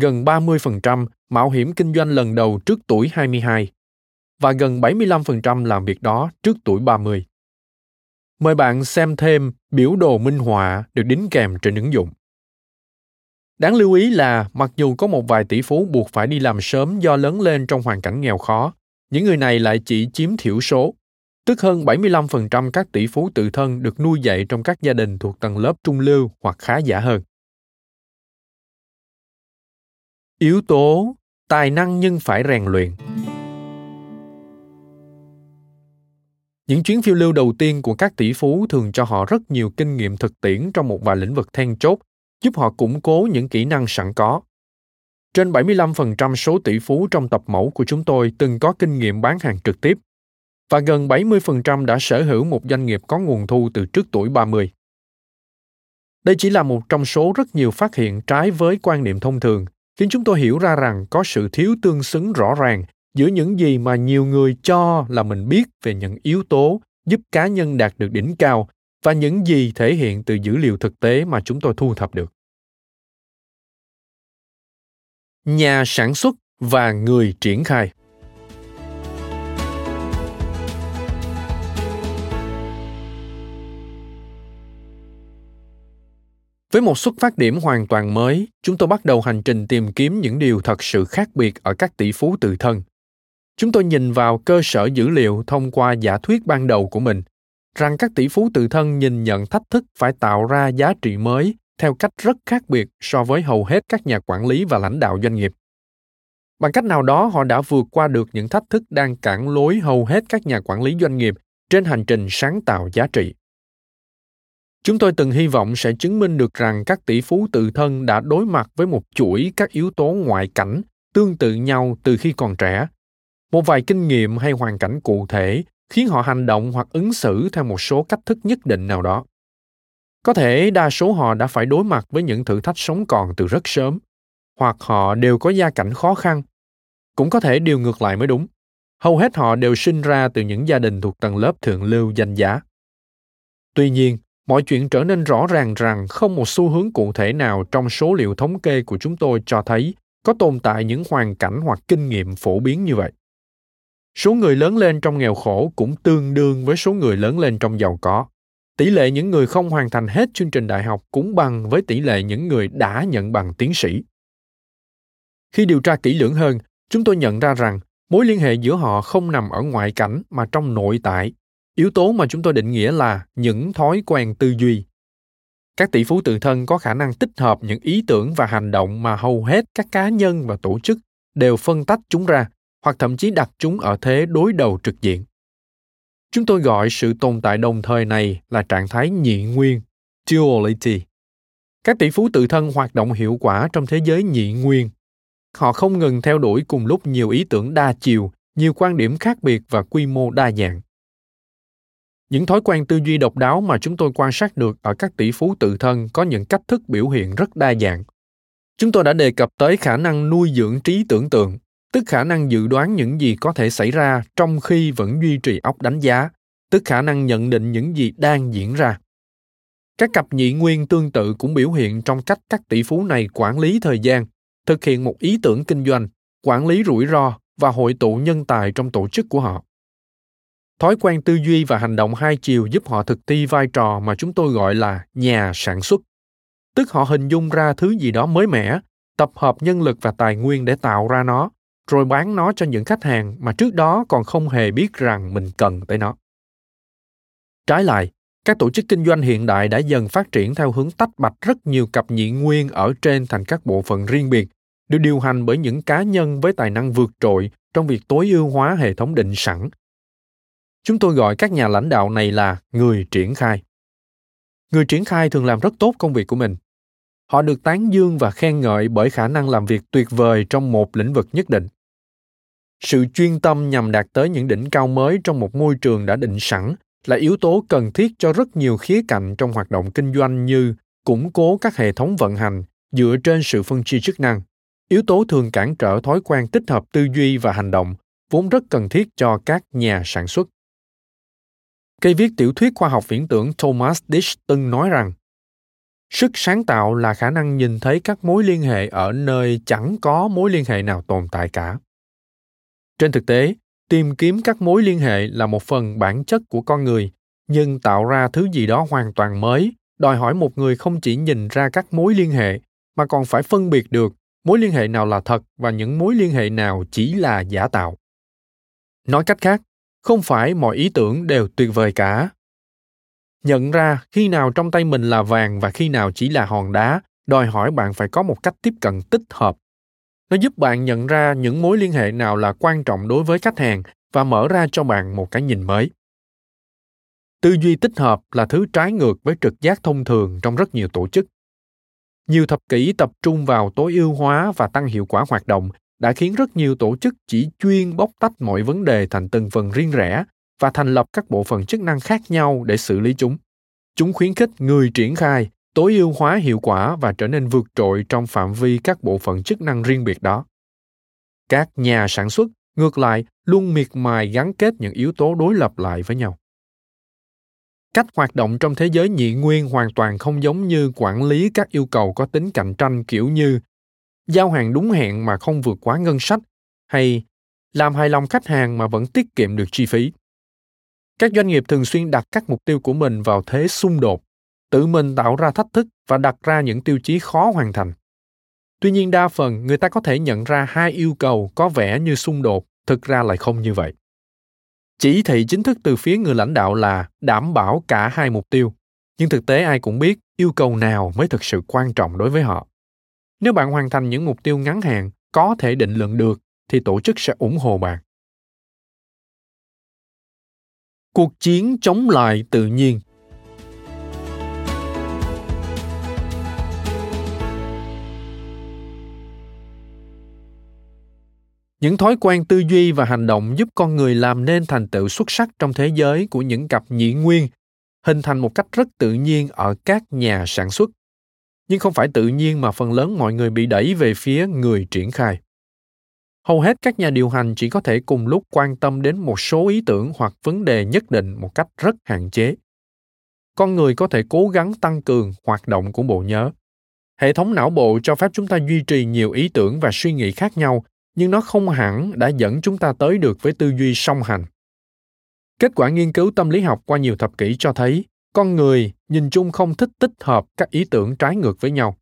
gần 30% mạo hiểm kinh doanh lần đầu trước tuổi 22 và gần 75% làm việc đó trước tuổi 30. Mời bạn xem thêm biểu đồ minh họa được đính kèm trên ứng dụng. Đáng lưu ý là mặc dù có một vài tỷ phú buộc phải đi làm sớm do lớn lên trong hoàn cảnh nghèo khó, những người này lại chỉ chiếm thiểu số, tức hơn 75% các tỷ phú tự thân được nuôi dạy trong các gia đình thuộc tầng lớp trung lưu hoặc khá giả hơn. Yếu tố tài năng nhưng phải rèn luyện những chuyến phiêu lưu đầu tiên của các tỷ phú thường cho họ rất nhiều kinh nghiệm thực tiễn trong một vài lĩnh vực then chốt, giúp họ củng cố những kỹ năng sẵn có. Trên 75% số tỷ phú trong tập mẫu của chúng tôi từng có kinh nghiệm bán hàng trực tiếp và gần 70% đã sở hữu một doanh nghiệp có nguồn thu từ trước tuổi 30. Đây chỉ là một trong số rất nhiều phát hiện trái với quan niệm thông thường khiến chúng tôi hiểu ra rằng có sự thiếu tương xứng rõ ràng giữa những gì mà nhiều người cho là mình biết về những yếu tố giúp cá nhân đạt được đỉnh cao và những gì thể hiện từ dữ liệu thực tế mà chúng tôi thu thập được. Nhà sản xuất và người triển khai. Với một xuất phát điểm hoàn toàn mới, chúng tôi bắt đầu hành trình tìm kiếm những điều thật sự khác biệt ở các tỷ phú tự thân. Chúng tôi nhìn vào cơ sở dữ liệu thông qua giả thuyết ban đầu của mình, rằng các tỷ phú tự thân nhìn nhận thách thức phải tạo ra giá trị mới theo cách rất khác biệt so với hầu hết các nhà quản lý và lãnh đạo doanh nghiệp. Bằng cách nào đó họ đã vượt qua được những thách thức đang cản lối hầu hết các nhà quản lý doanh nghiệp trên hành trình sáng tạo giá trị. Chúng tôi từng hy vọng sẽ chứng minh được rằng các tỷ phú tự thân đã đối mặt với một chuỗi các yếu tố ngoại cảnh tương tự nhau từ khi còn trẻ. Một vài kinh nghiệm hay hoàn cảnh cụ thể khiến họ hành động hoặc ứng xử theo một số cách thức nhất định nào đó. Có thể đa số họ đã phải đối mặt với những thử thách sống còn từ rất sớm, hoặc họ đều có gia cảnh khó khăn. Cũng có thể điều ngược lại mới đúng. Hầu hết họ đều sinh ra từ những gia đình thuộc tầng lớp thượng lưu danh giá. Tuy nhiên, mọi chuyện trở nên rõ ràng rằng không một xu hướng cụ thể nào trong số liệu thống kê của chúng tôi cho thấy có tồn tại những hoàn cảnh hoặc kinh nghiệm phổ biến như vậy. Số người lớn lên trong nghèo khổ cũng tương đương với số người lớn lên trong giàu có. Tỷ lệ những người không hoàn thành hết chương trình đại học cũng bằng với tỷ lệ những người đã nhận bằng tiến sĩ. Khi điều tra kỹ lưỡng hơn, chúng tôi nhận ra rằng mối liên hệ giữa họ không nằm ở ngoại cảnh mà trong nội tại yếu tố mà chúng tôi định nghĩa là những thói quen tư duy. Các tỷ phú tự thân có khả năng tích hợp những ý tưởng và hành động mà hầu hết các cá nhân và tổ chức đều phân tách chúng ra, hoặc thậm chí đặt chúng ở thế đối đầu trực diện. Chúng tôi gọi sự tồn tại đồng thời này là trạng thái nhị nguyên, duality. Các tỷ phú tự thân hoạt động hiệu quả trong thế giới nhị nguyên. Họ không ngừng theo đuổi cùng lúc nhiều ý tưởng đa chiều, nhiều quan điểm khác biệt và quy mô đa dạng những thói quen tư duy độc đáo mà chúng tôi quan sát được ở các tỷ phú tự thân có những cách thức biểu hiện rất đa dạng. Chúng tôi đã đề cập tới khả năng nuôi dưỡng trí tưởng tượng, tức khả năng dự đoán những gì có thể xảy ra trong khi vẫn duy trì óc đánh giá, tức khả năng nhận định những gì đang diễn ra. Các cặp nhị nguyên tương tự cũng biểu hiện trong cách các tỷ phú này quản lý thời gian, thực hiện một ý tưởng kinh doanh, quản lý rủi ro và hội tụ nhân tài trong tổ chức của họ thói quen tư duy và hành động hai chiều giúp họ thực thi vai trò mà chúng tôi gọi là nhà sản xuất. Tức họ hình dung ra thứ gì đó mới mẻ, tập hợp nhân lực và tài nguyên để tạo ra nó, rồi bán nó cho những khách hàng mà trước đó còn không hề biết rằng mình cần tới nó. Trái lại, các tổ chức kinh doanh hiện đại đã dần phát triển theo hướng tách bạch rất nhiều cặp nhị nguyên ở trên thành các bộ phận riêng biệt, được điều hành bởi những cá nhân với tài năng vượt trội trong việc tối ưu hóa hệ thống định sẵn chúng tôi gọi các nhà lãnh đạo này là người triển khai. Người triển khai thường làm rất tốt công việc của mình. Họ được tán dương và khen ngợi bởi khả năng làm việc tuyệt vời trong một lĩnh vực nhất định. Sự chuyên tâm nhằm đạt tới những đỉnh cao mới trong một môi trường đã định sẵn là yếu tố cần thiết cho rất nhiều khía cạnh trong hoạt động kinh doanh như củng cố các hệ thống vận hành dựa trên sự phân chia chức năng, yếu tố thường cản trở thói quen tích hợp tư duy và hành động vốn rất cần thiết cho các nhà sản xuất cây viết tiểu thuyết khoa học viễn tưởng thomas Dish từng nói rằng, sức sáng tạo là khả năng nhìn thấy các mối liên hệ ở nơi chẳng có mối liên hệ nào tồn tại cả. Trên thực tế, tìm kiếm các mối liên hệ là một phần bản chất của con người, nhưng tạo ra thứ gì đó hoàn toàn mới, đòi hỏi một người không chỉ nhìn ra các mối liên hệ, mà còn phải phân biệt được mối liên hệ nào là thật và những mối liên hệ nào chỉ là giả tạo. Nói cách khác không phải mọi ý tưởng đều tuyệt vời cả. Nhận ra khi nào trong tay mình là vàng và khi nào chỉ là hòn đá, đòi hỏi bạn phải có một cách tiếp cận tích hợp. Nó giúp bạn nhận ra những mối liên hệ nào là quan trọng đối với khách hàng và mở ra cho bạn một cái nhìn mới. Tư duy tích hợp là thứ trái ngược với trực giác thông thường trong rất nhiều tổ chức. Nhiều thập kỷ tập trung vào tối ưu hóa và tăng hiệu quả hoạt động đã khiến rất nhiều tổ chức chỉ chuyên bóc tách mọi vấn đề thành từng phần riêng rẽ và thành lập các bộ phận chức năng khác nhau để xử lý chúng. Chúng khuyến khích người triển khai, tối ưu hóa hiệu quả và trở nên vượt trội trong phạm vi các bộ phận chức năng riêng biệt đó. Các nhà sản xuất, ngược lại, luôn miệt mài gắn kết những yếu tố đối lập lại với nhau. Cách hoạt động trong thế giới nhị nguyên hoàn toàn không giống như quản lý các yêu cầu có tính cạnh tranh kiểu như giao hàng đúng hẹn mà không vượt quá ngân sách hay làm hài lòng khách hàng mà vẫn tiết kiệm được chi phí. Các doanh nghiệp thường xuyên đặt các mục tiêu của mình vào thế xung đột, tự mình tạo ra thách thức và đặt ra những tiêu chí khó hoàn thành. Tuy nhiên đa phần, người ta có thể nhận ra hai yêu cầu có vẻ như xung đột, thực ra lại không như vậy. Chỉ thị chính thức từ phía người lãnh đạo là đảm bảo cả hai mục tiêu, nhưng thực tế ai cũng biết yêu cầu nào mới thực sự quan trọng đối với họ nếu bạn hoàn thành những mục tiêu ngắn hạn, có thể định lượng được, thì tổ chức sẽ ủng hộ bạn. Cuộc chiến chống lại tự nhiên. Những thói quen tư duy và hành động giúp con người làm nên thành tựu xuất sắc trong thế giới của những cặp nhị nguyên, hình thành một cách rất tự nhiên ở các nhà sản xuất nhưng không phải tự nhiên mà phần lớn mọi người bị đẩy về phía người triển khai. Hầu hết các nhà điều hành chỉ có thể cùng lúc quan tâm đến một số ý tưởng hoặc vấn đề nhất định một cách rất hạn chế. Con người có thể cố gắng tăng cường hoạt động của bộ nhớ. Hệ thống não bộ cho phép chúng ta duy trì nhiều ý tưởng và suy nghĩ khác nhau, nhưng nó không hẳn đã dẫn chúng ta tới được với tư duy song hành. Kết quả nghiên cứu tâm lý học qua nhiều thập kỷ cho thấy con người nhìn chung không thích tích hợp các ý tưởng trái ngược với nhau.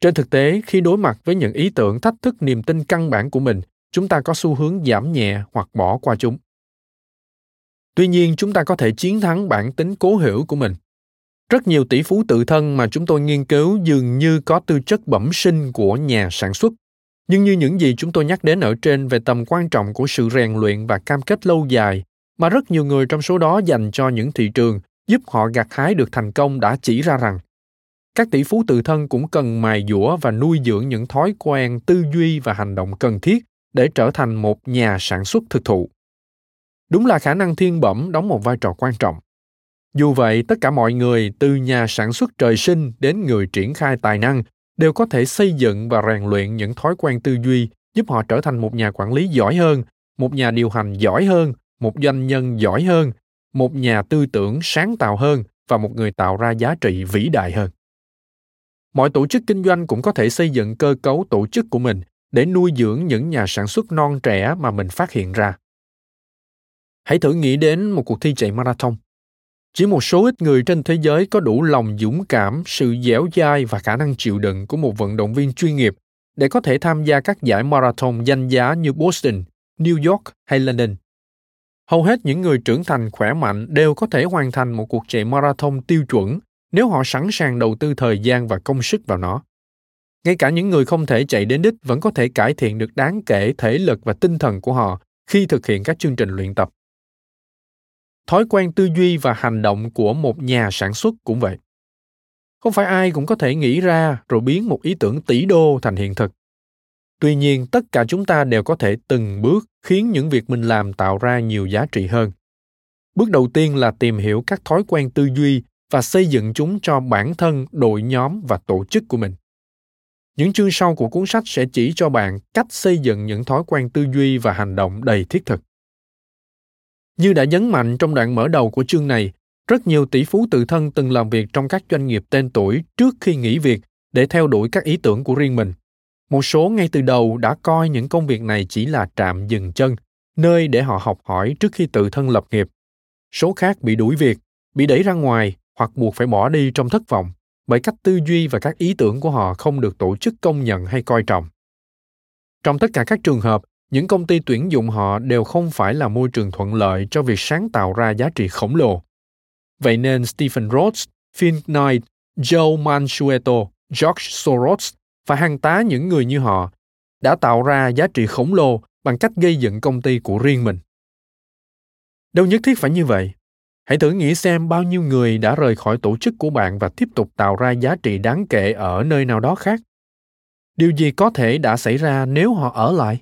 Trên thực tế, khi đối mặt với những ý tưởng thách thức niềm tin căn bản của mình, chúng ta có xu hướng giảm nhẹ hoặc bỏ qua chúng. Tuy nhiên, chúng ta có thể chiến thắng bản tính cố hữu của mình. Rất nhiều tỷ phú tự thân mà chúng tôi nghiên cứu dường như có tư chất bẩm sinh của nhà sản xuất. Nhưng như những gì chúng tôi nhắc đến ở trên về tầm quan trọng của sự rèn luyện và cam kết lâu dài, mà rất nhiều người trong số đó dành cho những thị trường giúp họ gặt hái được thành công đã chỉ ra rằng, các tỷ phú tự thân cũng cần mài dũa và nuôi dưỡng những thói quen tư duy và hành động cần thiết để trở thành một nhà sản xuất thực thụ. Đúng là khả năng thiên bẩm đóng một vai trò quan trọng. Dù vậy, tất cả mọi người, từ nhà sản xuất trời sinh đến người triển khai tài năng, đều có thể xây dựng và rèn luyện những thói quen tư duy, giúp họ trở thành một nhà quản lý giỏi hơn, một nhà điều hành giỏi hơn, một doanh nhân giỏi hơn một nhà tư tưởng sáng tạo hơn và một người tạo ra giá trị vĩ đại hơn. Mọi tổ chức kinh doanh cũng có thể xây dựng cơ cấu tổ chức của mình để nuôi dưỡng những nhà sản xuất non trẻ mà mình phát hiện ra. Hãy thử nghĩ đến một cuộc thi chạy marathon. Chỉ một số ít người trên thế giới có đủ lòng dũng cảm, sự dẻo dai và khả năng chịu đựng của một vận động viên chuyên nghiệp để có thể tham gia các giải marathon danh giá như boston, new york hay london hầu hết những người trưởng thành khỏe mạnh đều có thể hoàn thành một cuộc chạy marathon tiêu chuẩn nếu họ sẵn sàng đầu tư thời gian và công sức vào nó. Ngay cả những người không thể chạy đến đích vẫn có thể cải thiện được đáng kể thể lực và tinh thần của họ khi thực hiện các chương trình luyện tập. Thói quen tư duy và hành động của một nhà sản xuất cũng vậy. Không phải ai cũng có thể nghĩ ra rồi biến một ý tưởng tỷ đô thành hiện thực tuy nhiên tất cả chúng ta đều có thể từng bước khiến những việc mình làm tạo ra nhiều giá trị hơn. Bước đầu tiên là tìm hiểu các thói quen tư duy và xây dựng chúng cho bản thân đội nhóm và tổ chức của mình. Những chương sau của cuốn sách sẽ chỉ cho bạn cách xây dựng những thói quen tư duy và hành động đầy thiết thực. Như đã nhấn mạnh trong đoạn mở đầu của chương này, rất nhiều tỷ phú tự thân từng làm việc trong các doanh nghiệp tên tuổi trước khi nghỉ việc để theo đuổi các ý tưởng của riêng mình. Một số ngay từ đầu đã coi những công việc này chỉ là trạm dừng chân, nơi để họ học hỏi trước khi tự thân lập nghiệp. Số khác bị đuổi việc, bị đẩy ra ngoài hoặc buộc phải bỏ đi trong thất vọng bởi cách tư duy và các ý tưởng của họ không được tổ chức công nhận hay coi trọng. Trong tất cả các trường hợp, những công ty tuyển dụng họ đều không phải là môi trường thuận lợi cho việc sáng tạo ra giá trị khổng lồ. Vậy nên Stephen Rhodes, Phil Knight, Joe Mansueto, George Soros và hàng tá những người như họ đã tạo ra giá trị khổng lồ bằng cách gây dựng công ty của riêng mình. Đâu nhất thiết phải như vậy. Hãy thử nghĩ xem bao nhiêu người đã rời khỏi tổ chức của bạn và tiếp tục tạo ra giá trị đáng kể ở nơi nào đó khác. Điều gì có thể đã xảy ra nếu họ ở lại?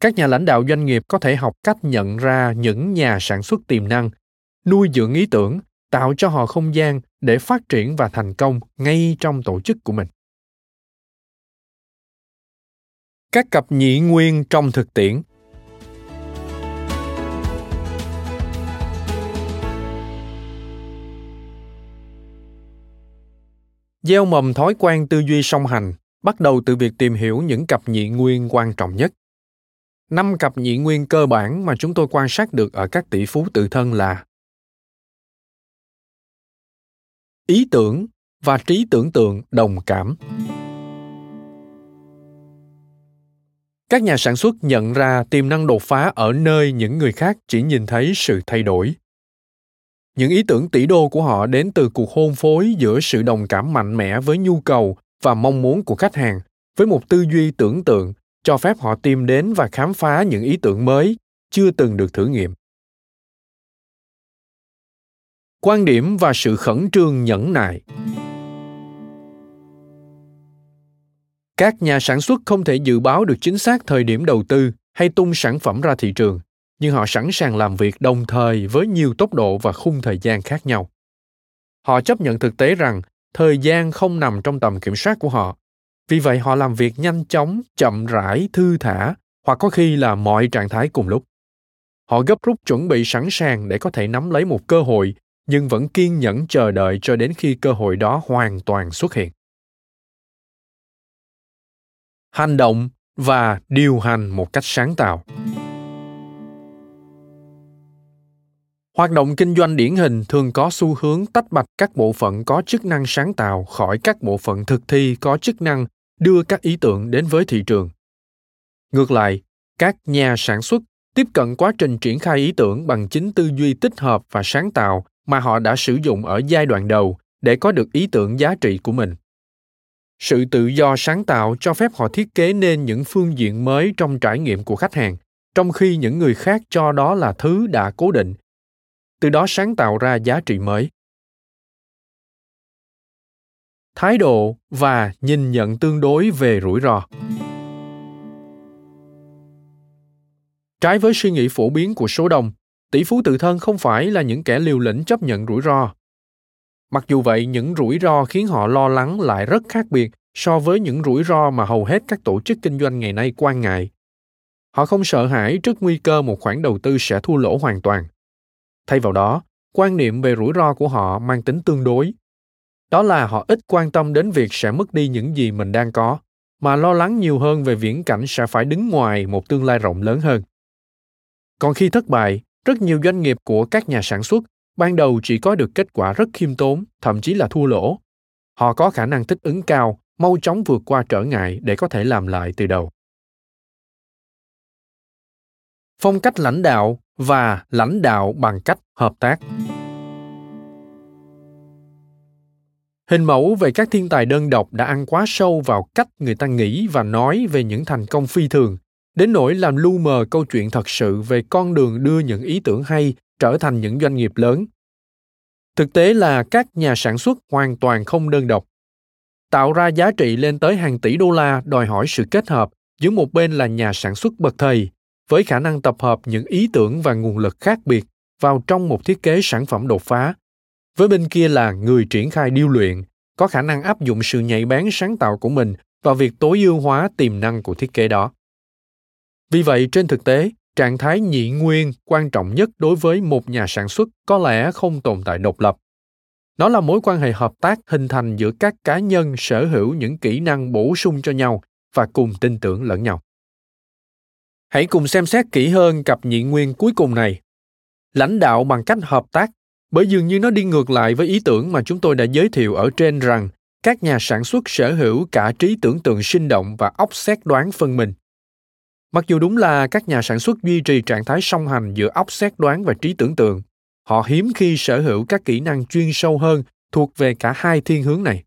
các nhà lãnh đạo doanh nghiệp có thể học cách nhận ra những nhà sản xuất tiềm năng, nuôi dưỡng ý tưởng, tạo cho họ không gian để phát triển và thành công ngay trong tổ chức của mình các cặp nhị nguyên trong thực tiễn gieo mầm thói quen tư duy song hành, bắt đầu từ việc tìm hiểu những cặp nhị nguyên quan trọng nhất Năm cặp nhị nguyên cơ bản mà chúng tôi quan sát được ở các tỷ phú tự thân là ý tưởng và trí tưởng tượng, đồng cảm. Các nhà sản xuất nhận ra tiềm năng đột phá ở nơi những người khác chỉ nhìn thấy sự thay đổi. Những ý tưởng tỷ đô của họ đến từ cuộc hôn phối giữa sự đồng cảm mạnh mẽ với nhu cầu và mong muốn của khách hàng, với một tư duy tưởng tượng, cho phép họ tìm đến và khám phá những ý tưởng mới chưa từng được thử nghiệm quan điểm và sự khẩn trương nhẫn nại các nhà sản xuất không thể dự báo được chính xác thời điểm đầu tư hay tung sản phẩm ra thị trường, nhưng họ sẵn sàng làm việc đồng thời với nhiều tốc độ và khung thời gian khác nhau. Họ chấp nhận thực tế rằng thời gian không nằm trong tầm kiểm soát của họ. Vì vậy, họ làm việc nhanh chóng, chậm rãi, thư thả hoặc có khi là mọi trạng thái cùng lúc. Họ gấp rút chuẩn bị sẵn sàng để có thể nắm lấy một cơ hội, nhưng vẫn kiên nhẫn chờ đợi cho đến khi cơ hội đó hoàn toàn xuất hiện hành động và điều hành một cách sáng tạo. Hoạt động kinh doanh điển hình thường có xu hướng tách bạch các bộ phận có chức năng sáng tạo khỏi các bộ phận thực thi có chức năng đưa các ý tưởng đến với thị trường. Ngược lại, các nhà sản xuất tiếp cận quá trình triển khai ý tưởng bằng chính tư duy tích hợp và sáng tạo mà họ đã sử dụng ở giai đoạn đầu để có được ý tưởng giá trị của mình sự tự do sáng tạo cho phép họ thiết kế nên những phương diện mới trong trải nghiệm của khách hàng, trong khi những người khác cho đó là thứ đã cố định. Từ đó sáng tạo ra giá trị mới. Thái độ và nhìn nhận tương đối về rủi ro. Trái với suy nghĩ phổ biến của số đông, tỷ phú tự thân không phải là những kẻ liều lĩnh chấp nhận rủi ro mặc dù vậy, những rủi ro khiến họ lo lắng lại rất khác biệt so với những rủi ro mà hầu hết các tổ chức kinh doanh ngày nay quan ngại. Họ không sợ hãi trước nguy cơ một khoản đầu tư sẽ thua lỗ hoàn toàn. Thay vào đó, quan niệm về rủi ro của họ mang tính tương đối. Đó là họ ít quan tâm đến việc sẽ mất đi những gì mình đang có, mà lo lắng nhiều hơn về viễn cảnh sẽ phải đứng ngoài một tương lai rộng lớn hơn. Còn khi thất bại, rất nhiều doanh nghiệp của các nhà sản xuất ban đầu chỉ có được kết quả rất khiêm tốn, thậm chí là thua lỗ. Họ có khả năng thích ứng cao, mau chóng vượt qua trở ngại để có thể làm lại từ đầu. Phong cách lãnh đạo và lãnh đạo bằng cách hợp tác. Hình mẫu về các thiên tài đơn độc đã ăn quá sâu vào cách người ta nghĩ và nói về những thành công phi thường, đến nỗi làm lu mờ câu chuyện thật sự về con đường đưa những ý tưởng hay trở thành những doanh nghiệp lớn. Thực tế là các nhà sản xuất hoàn toàn không đơn độc. Tạo ra giá trị lên tới hàng tỷ đô la đòi hỏi sự kết hợp giữa một bên là nhà sản xuất bậc thầy với khả năng tập hợp những ý tưởng và nguồn lực khác biệt vào trong một thiết kế sản phẩm đột phá. Với bên kia là người triển khai điêu luyện, có khả năng áp dụng sự nhạy bén sáng tạo của mình vào việc tối ưu hóa tiềm năng của thiết kế đó. Vì vậy, trên thực tế trạng thái nhị nguyên quan trọng nhất đối với một nhà sản xuất có lẽ không tồn tại độc lập. Nó là mối quan hệ hợp tác hình thành giữa các cá nhân sở hữu những kỹ năng bổ sung cho nhau và cùng tin tưởng lẫn nhau. Hãy cùng xem xét kỹ hơn cặp nhị nguyên cuối cùng này. Lãnh đạo bằng cách hợp tác, bởi dường như nó đi ngược lại với ý tưởng mà chúng tôi đã giới thiệu ở trên rằng các nhà sản xuất sở hữu cả trí tưởng tượng sinh động và óc xét đoán phân minh mặc dù đúng là các nhà sản xuất duy trì trạng thái song hành giữa óc xét đoán và trí tưởng tượng họ hiếm khi sở hữu các kỹ năng chuyên sâu hơn thuộc về cả hai thiên hướng này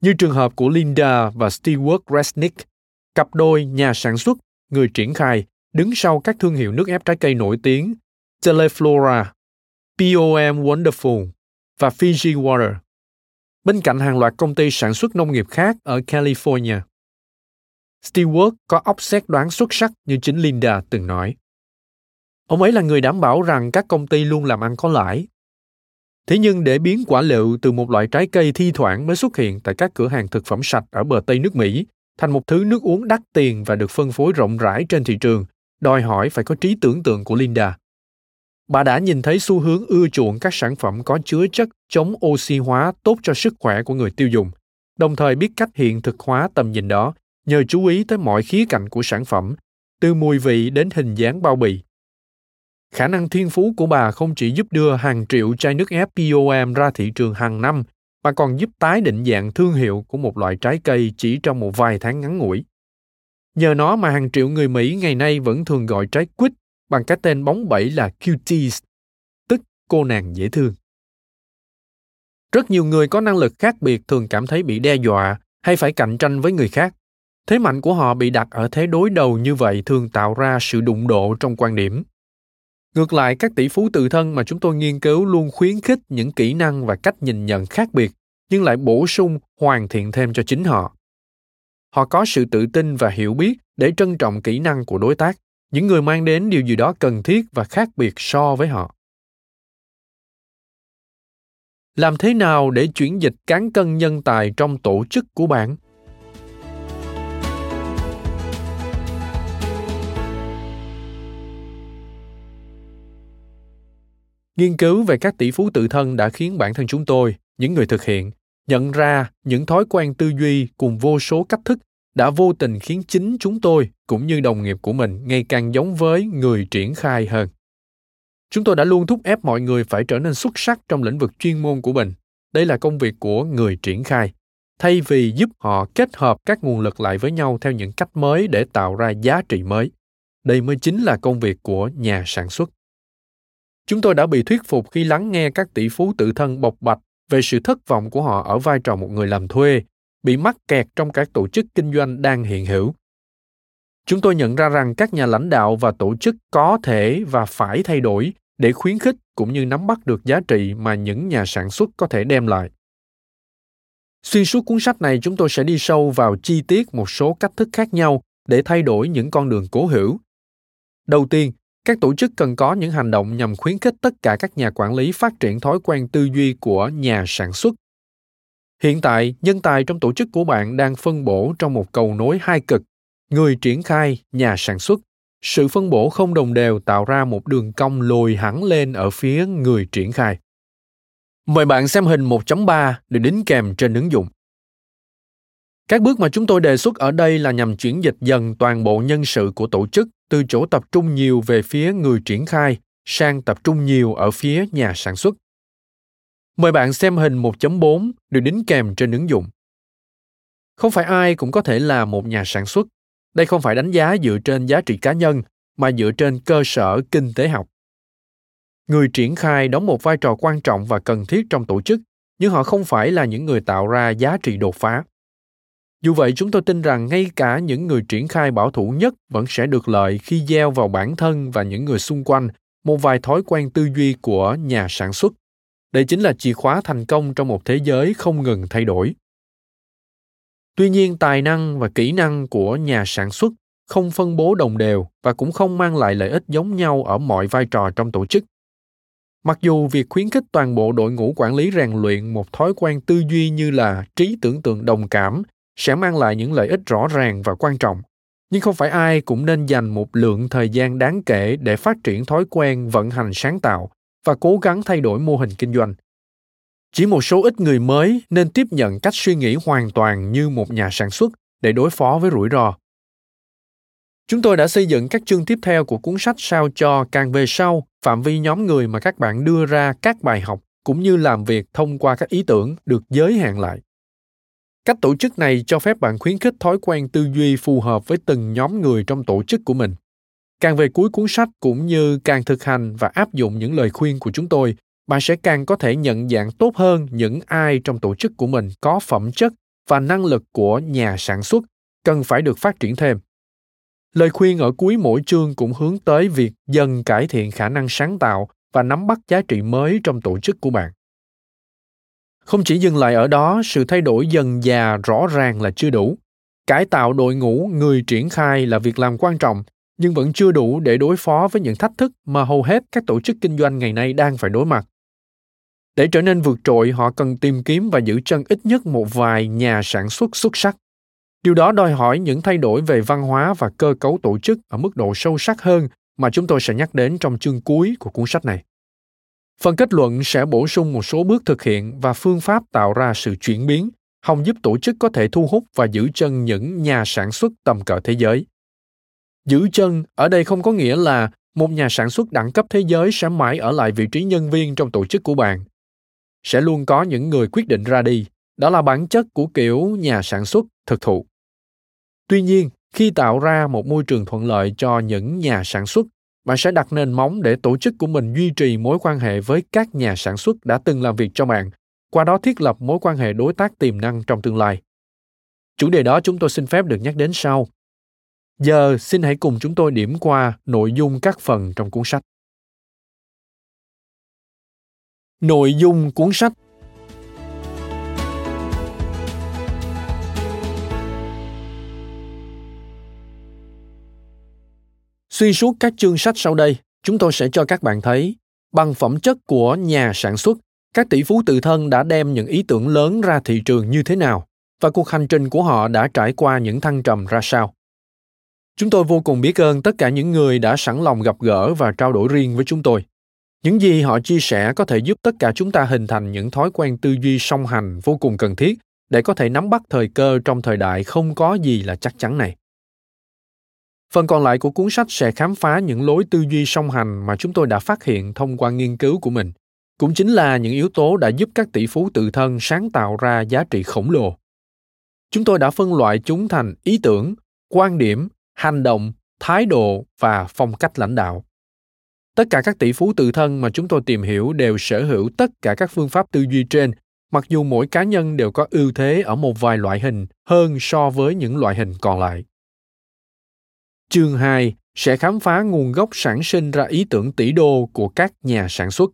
như trường hợp của linda và stewart resnick cặp đôi nhà sản xuất người triển khai đứng sau các thương hiệu nước ép trái cây nổi tiếng Teleflora, POM Wonderful và Fiji Water, bên cạnh hàng loạt công ty sản xuất nông nghiệp khác ở California. Stewart có óc xét đoán xuất sắc như chính Linda từng nói. Ông ấy là người đảm bảo rằng các công ty luôn làm ăn có lãi. Thế nhưng để biến quả lựu từ một loại trái cây thi thoảng mới xuất hiện tại các cửa hàng thực phẩm sạch ở bờ Tây nước Mỹ thành một thứ nước uống đắt tiền và được phân phối rộng rãi trên thị trường, đòi hỏi phải có trí tưởng tượng của Linda. Bà đã nhìn thấy xu hướng ưa chuộng các sản phẩm có chứa chất chống oxy hóa tốt cho sức khỏe của người tiêu dùng, đồng thời biết cách hiện thực hóa tầm nhìn đó nhờ chú ý tới mọi khía cạnh của sản phẩm, từ mùi vị đến hình dáng bao bì. Khả năng thiên phú của bà không chỉ giúp đưa hàng triệu chai nước ép POM ra thị trường hàng năm, mà còn giúp tái định dạng thương hiệu của một loại trái cây chỉ trong một vài tháng ngắn ngủi. Nhờ nó mà hàng triệu người Mỹ ngày nay vẫn thường gọi trái quýt bằng cái tên bóng bẩy là cuties, tức cô nàng dễ thương. Rất nhiều người có năng lực khác biệt thường cảm thấy bị đe dọa hay phải cạnh tranh với người khác. Thế mạnh của họ bị đặt ở thế đối đầu như vậy thường tạo ra sự đụng độ trong quan điểm. Ngược lại, các tỷ phú tự thân mà chúng tôi nghiên cứu luôn khuyến khích những kỹ năng và cách nhìn nhận khác biệt, nhưng lại bổ sung, hoàn thiện thêm cho chính họ. Họ có sự tự tin và hiểu biết để trân trọng kỹ năng của đối tác, những người mang đến điều gì đó cần thiết và khác biệt so với họ. Làm thế nào để chuyển dịch cán cân nhân tài trong tổ chức của bạn? Nghiên cứu về các tỷ phú tự thân đã khiến bản thân chúng tôi, những người thực hiện, nhận ra những thói quen tư duy cùng vô số cách thức đã vô tình khiến chính chúng tôi cũng như đồng nghiệp của mình ngày càng giống với người triển khai hơn. Chúng tôi đã luôn thúc ép mọi người phải trở nên xuất sắc trong lĩnh vực chuyên môn của mình. Đây là công việc của người triển khai, thay vì giúp họ kết hợp các nguồn lực lại với nhau theo những cách mới để tạo ra giá trị mới. Đây mới chính là công việc của nhà sản xuất. Chúng tôi đã bị thuyết phục khi lắng nghe các tỷ phú tự thân bộc bạch về sự thất vọng của họ ở vai trò một người làm thuê, bị mắc kẹt trong các tổ chức kinh doanh đang hiện hữu. Chúng tôi nhận ra rằng các nhà lãnh đạo và tổ chức có thể và phải thay đổi để khuyến khích cũng như nắm bắt được giá trị mà những nhà sản xuất có thể đem lại. Xuyên suốt cuốn sách này chúng tôi sẽ đi sâu vào chi tiết một số cách thức khác nhau để thay đổi những con đường cố hữu. Đầu tiên các tổ chức cần có những hành động nhằm khuyến khích tất cả các nhà quản lý phát triển thói quen tư duy của nhà sản xuất hiện tại, nhân tài trong tổ chức của bạn đang phân bổ trong một cầu nối hai cực người triển khai, nhà sản xuất sự phân bổ không đồng đều tạo ra một đường cong lồi hẳn lên ở phía người triển khai. Mời bạn xem hình 1.3 được đính kèm trên ứng dụng. Các bước mà chúng tôi đề xuất ở đây là nhằm chuyển dịch dần toàn bộ nhân sự của tổ chức từ chỗ tập trung nhiều về phía người triển khai sang tập trung nhiều ở phía nhà sản xuất. Mời bạn xem hình 1.4 được đính kèm trên ứng dụng. Không phải ai cũng có thể là một nhà sản xuất đây không phải đánh giá dựa trên giá trị cá nhân, mà dựa trên cơ sở kinh tế học người triển khai đóng một vai trò quan trọng và cần thiết trong tổ chức, nhưng họ không phải là những người tạo ra giá trị đột phá dù vậy, chúng tôi tin rằng ngay cả những người triển khai bảo thủ nhất vẫn sẽ được lợi khi gieo vào bản thân và những người xung quanh một vài thói quen tư duy của nhà sản xuất. Đây chính là chìa khóa thành công trong một thế giới không ngừng thay đổi. Tuy nhiên, tài năng và kỹ năng của nhà sản xuất không phân bố đồng đều và cũng không mang lại lợi ích giống nhau ở mọi vai trò trong tổ chức. Mặc dù việc khuyến khích toàn bộ đội ngũ quản lý rèn luyện một thói quen tư duy như là trí tưởng tượng đồng cảm sẽ mang lại những lợi ích rõ ràng và quan trọng. Nhưng không phải ai cũng nên dành một lượng thời gian đáng kể để phát triển thói quen vận hành sáng tạo và cố gắng thay đổi mô hình kinh doanh. Chỉ một số ít người mới nên tiếp nhận cách suy nghĩ hoàn toàn như một nhà sản xuất để đối phó với rủi ro. Chúng tôi đã xây dựng các chương tiếp theo của cuốn sách sao cho càng về sau, phạm vi nhóm người mà các bạn đưa ra các bài học, cũng như làm việc thông qua các ý tưởng được giới hạn lại cách tổ chức này cho phép bạn khuyến khích thói quen tư duy phù hợp với từng nhóm người trong tổ chức của mình. Càng về cuối cuốn sách cũng như càng thực hành và áp dụng những lời khuyên của chúng tôi, bạn sẽ càng có thể nhận dạng tốt hơn những ai trong tổ chức của mình có phẩm chất và năng lực của nhà sản xuất, cần phải được phát triển thêm. Lời khuyên ở cuối mỗi chương cũng hướng tới việc dần cải thiện khả năng sáng tạo và nắm bắt giá trị mới trong tổ chức của bạn không chỉ dừng lại ở đó, sự thay đổi dần già rõ ràng là chưa đủ. Cải tạo đội ngũ người triển khai là việc làm quan trọng, nhưng vẫn chưa đủ để đối phó với những thách thức mà hầu hết các tổ chức kinh doanh ngày nay đang phải đối mặt. Để trở nên vượt trội, họ cần tìm kiếm và giữ chân ít nhất một vài nhà sản xuất xuất sắc. Điều đó đòi hỏi những thay đổi về văn hóa và cơ cấu tổ chức ở mức độ sâu sắc hơn mà chúng tôi sẽ nhắc đến trong chương cuối của cuốn sách này phần kết luận sẽ bổ sung một số bước thực hiện và phương pháp tạo ra sự chuyển biến, hòng giúp tổ chức có thể thu hút và giữ chân những nhà sản xuất tầm cỡ thế giới. Giữ chân ở đây không có nghĩa là một nhà sản xuất đẳng cấp thế giới sẽ mãi ở lại vị trí nhân viên trong tổ chức của bạn. Sẽ luôn có những người quyết định ra đi, đó là bản chất của kiểu nhà sản xuất thực thụ. Tuy nhiên, khi tạo ra một môi trường thuận lợi cho những nhà sản xuất bạn sẽ đặt nền móng để tổ chức của mình duy trì mối quan hệ với các nhà sản xuất đã từng làm việc cho bạn, qua đó thiết lập mối quan hệ đối tác tiềm năng trong tương lai. Chủ đề đó chúng tôi xin phép được nhắc đến sau. Giờ, xin hãy cùng chúng tôi điểm qua nội dung các phần trong cuốn sách. Nội dung cuốn sách. Xuyên suốt các chương sách sau đây, chúng tôi sẽ cho các bạn thấy bằng phẩm chất của nhà sản xuất, các tỷ phú tự thân đã đem những ý tưởng lớn ra thị trường như thế nào và cuộc hành trình của họ đã trải qua những thăng trầm ra sao. Chúng tôi vô cùng biết ơn tất cả những người đã sẵn lòng gặp gỡ và trao đổi riêng với chúng tôi. Những gì họ chia sẻ có thể giúp tất cả chúng ta hình thành những thói quen tư duy song hành vô cùng cần thiết để có thể nắm bắt thời cơ trong thời đại không có gì là chắc chắn này. Phần còn lại của cuốn sách sẽ khám phá những lối tư duy song hành mà chúng tôi đã phát hiện thông qua nghiên cứu của mình. Cũng chính là những yếu tố đã giúp các tỷ phú tự thân sáng tạo ra giá trị khổng lồ. Chúng tôi đã phân loại chúng thành ý tưởng, quan điểm, hành động, thái độ và phong cách lãnh đạo tất cả các tỷ phú tự thân mà chúng tôi tìm hiểu đều sở hữu tất cả các phương pháp tư duy trên mặc dù mỗi cá nhân đều có ưu thế ở một vài loại hình hơn so với những loại hình còn lại. Chương 2 sẽ khám phá nguồn gốc sản sinh ra ý tưởng tỷ đô của các nhà sản xuất.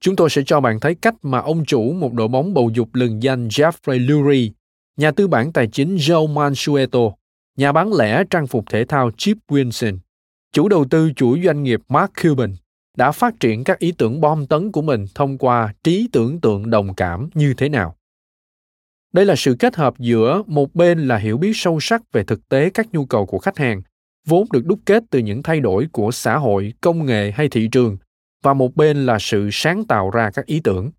Chúng tôi sẽ cho bạn thấy cách mà ông chủ một đội bóng bầu dục lừng danh Jeffrey Lurie, nhà tư bản tài chính Joe Mansueto, nhà bán lẻ trang phục thể thao Chip Wilson, chủ đầu tư chuỗi doanh nghiệp Mark Cuban, đã phát triển các ý tưởng bom tấn của mình thông qua trí tưởng tượng đồng cảm như thế nào. Đây là sự kết hợp giữa một bên là hiểu biết sâu sắc về thực tế các nhu cầu của khách hàng, vốn được đúc kết từ những thay đổi của xã hội, công nghệ hay thị trường, và một bên là sự sáng tạo ra các ý tưởng.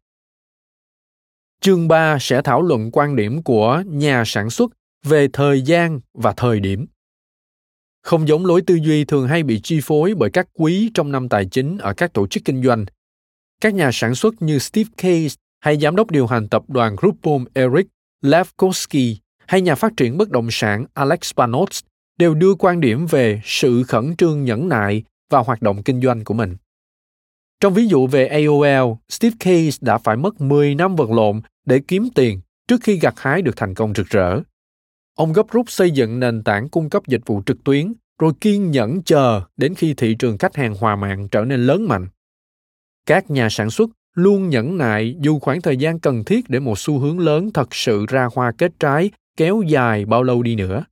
Chương 3 sẽ thảo luận quan điểm của nhà sản xuất về thời gian và thời điểm. Không giống lối tư duy thường hay bị chi phối bởi các quý trong năm tài chính ở các tổ chức kinh doanh. Các nhà sản xuất như Steve Case hay giám đốc điều hành tập đoàn Groupon Eric Levkowski hay nhà phát triển bất động sản Alex Panos đều đưa quan điểm về sự khẩn trương nhẫn nại và hoạt động kinh doanh của mình. Trong ví dụ về AOL, Steve Case đã phải mất 10 năm vật lộn để kiếm tiền trước khi gặt hái được thành công rực rỡ. Ông gấp rút xây dựng nền tảng cung cấp dịch vụ trực tuyến, rồi kiên nhẫn chờ đến khi thị trường khách hàng hòa mạng trở nên lớn mạnh. Các nhà sản xuất luôn nhẫn nại dù khoảng thời gian cần thiết để một xu hướng lớn thật sự ra hoa kết trái kéo dài bao lâu đi nữa.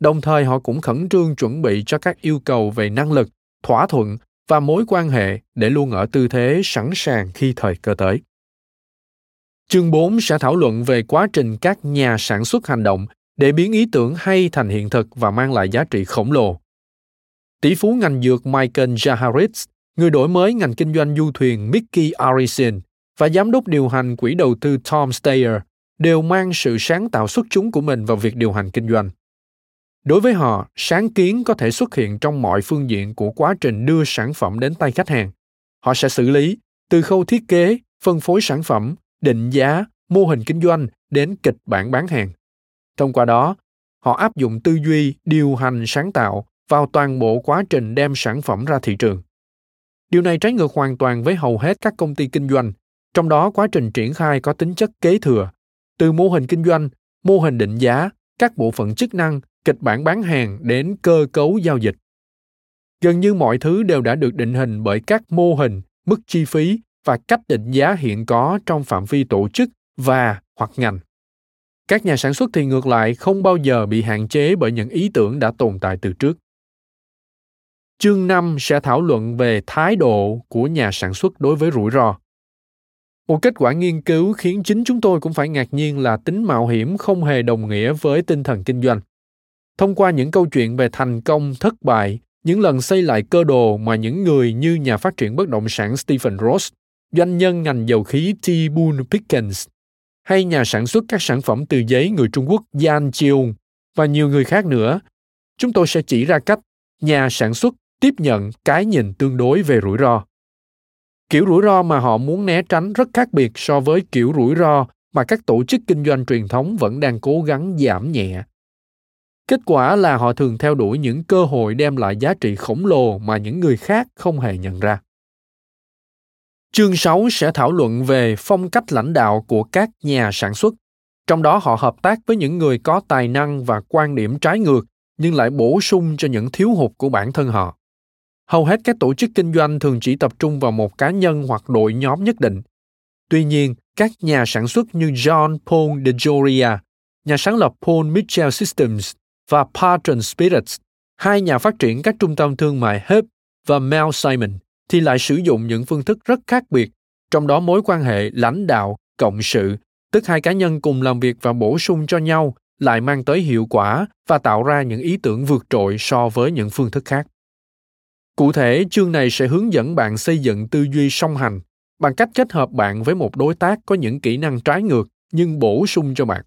Đồng thời họ cũng khẩn trương chuẩn bị cho các yêu cầu về năng lực, thỏa thuận và mối quan hệ để luôn ở tư thế sẵn sàng khi thời cơ tới. Chương 4 sẽ thảo luận về quá trình các nhà sản xuất hành động để biến ý tưởng hay thành hiện thực và mang lại giá trị khổng lồ. Tỷ phú ngành dược Michael Jaharitz, người đổi mới ngành kinh doanh du thuyền Mickey Arison và giám đốc điều hành quỹ đầu tư Tom Steyer đều mang sự sáng tạo xuất chúng của mình vào việc điều hành kinh doanh. Đối với họ, sáng kiến có thể xuất hiện trong mọi phương diện của quá trình đưa sản phẩm đến tay khách hàng. Họ sẽ xử lý từ khâu thiết kế, phân phối sản phẩm, định giá, mô hình kinh doanh đến kịch bản bán hàng. Thông qua đó, họ áp dụng tư duy điều hành sáng tạo vào toàn bộ quá trình đem sản phẩm ra thị trường. Điều này trái ngược hoàn toàn với hầu hết các công ty kinh doanh, trong đó quá trình triển khai có tính chất kế thừa, từ mô hình kinh doanh, mô hình định giá, các bộ phận chức năng, kịch bản bán hàng đến cơ cấu giao dịch. Gần như mọi thứ đều đã được định hình bởi các mô hình, mức chi phí và cách định giá hiện có trong phạm vi tổ chức và hoặc ngành. Các nhà sản xuất thì ngược lại không bao giờ bị hạn chế bởi những ý tưởng đã tồn tại từ trước. Chương 5 sẽ thảo luận về thái độ của nhà sản xuất đối với rủi ro. Một kết quả nghiên cứu khiến chính chúng tôi cũng phải ngạc nhiên là tính mạo hiểm không hề đồng nghĩa với tinh thần kinh doanh. Thông qua những câu chuyện về thành công, thất bại, những lần xây lại cơ đồ mà những người như nhà phát triển bất động sản Stephen Ross, doanh nhân ngành dầu khí T. Boone Pickens hay nhà sản xuất các sản phẩm từ giấy người Trung Quốc Yan Chiung và nhiều người khác nữa, chúng tôi sẽ chỉ ra cách nhà sản xuất tiếp nhận cái nhìn tương đối về rủi ro. Kiểu rủi ro mà họ muốn né tránh rất khác biệt so với kiểu rủi ro mà các tổ chức kinh doanh truyền thống vẫn đang cố gắng giảm nhẹ. Kết quả là họ thường theo đuổi những cơ hội đem lại giá trị khổng lồ mà những người khác không hề nhận ra. Chương 6 sẽ thảo luận về phong cách lãnh đạo của các nhà sản xuất. Trong đó họ hợp tác với những người có tài năng và quan điểm trái ngược, nhưng lại bổ sung cho những thiếu hụt của bản thân họ. Hầu hết các tổ chức kinh doanh thường chỉ tập trung vào một cá nhân hoặc đội nhóm nhất định. Tuy nhiên, các nhà sản xuất như John Paul DeJoria, nhà sáng lập Paul Mitchell Systems và Patron Spirits, hai nhà phát triển các trung tâm thương mại Hub và Mel Simon, thì lại sử dụng những phương thức rất khác biệt, trong đó mối quan hệ lãnh đạo, cộng sự, tức hai cá nhân cùng làm việc và bổ sung cho nhau lại mang tới hiệu quả và tạo ra những ý tưởng vượt trội so với những phương thức khác. Cụ thể, chương này sẽ hướng dẫn bạn xây dựng tư duy song hành bằng cách kết hợp bạn với một đối tác có những kỹ năng trái ngược nhưng bổ sung cho bạn.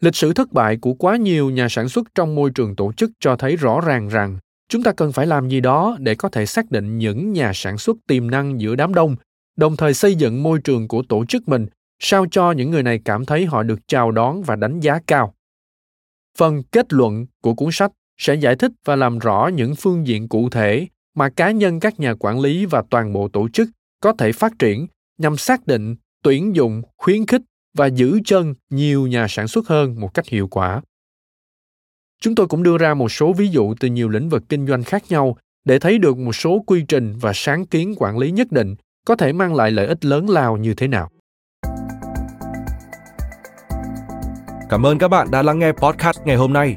Lịch sử thất bại của quá nhiều nhà sản xuất trong môi trường tổ chức cho thấy rõ ràng rằng chúng ta cần phải làm gì đó để có thể xác định những nhà sản xuất tiềm năng giữa đám đông đồng thời xây dựng môi trường của tổ chức mình sao cho những người này cảm thấy họ được chào đón và đánh giá cao phần kết luận của cuốn sách sẽ giải thích và làm rõ những phương diện cụ thể mà cá nhân các nhà quản lý và toàn bộ tổ chức có thể phát triển nhằm xác định, tuyển dụng, khuyến khích và giữ chân nhiều nhà sản xuất hơn một cách hiệu quả chúng tôi cũng đưa ra một số ví dụ từ nhiều lĩnh vực kinh doanh khác nhau để thấy được một số quy trình và sáng kiến quản lý nhất định có thể mang lại lợi ích lớn lao như thế nào Cảm ơn các bạn đã lắng nghe podcast ngày hôm nay.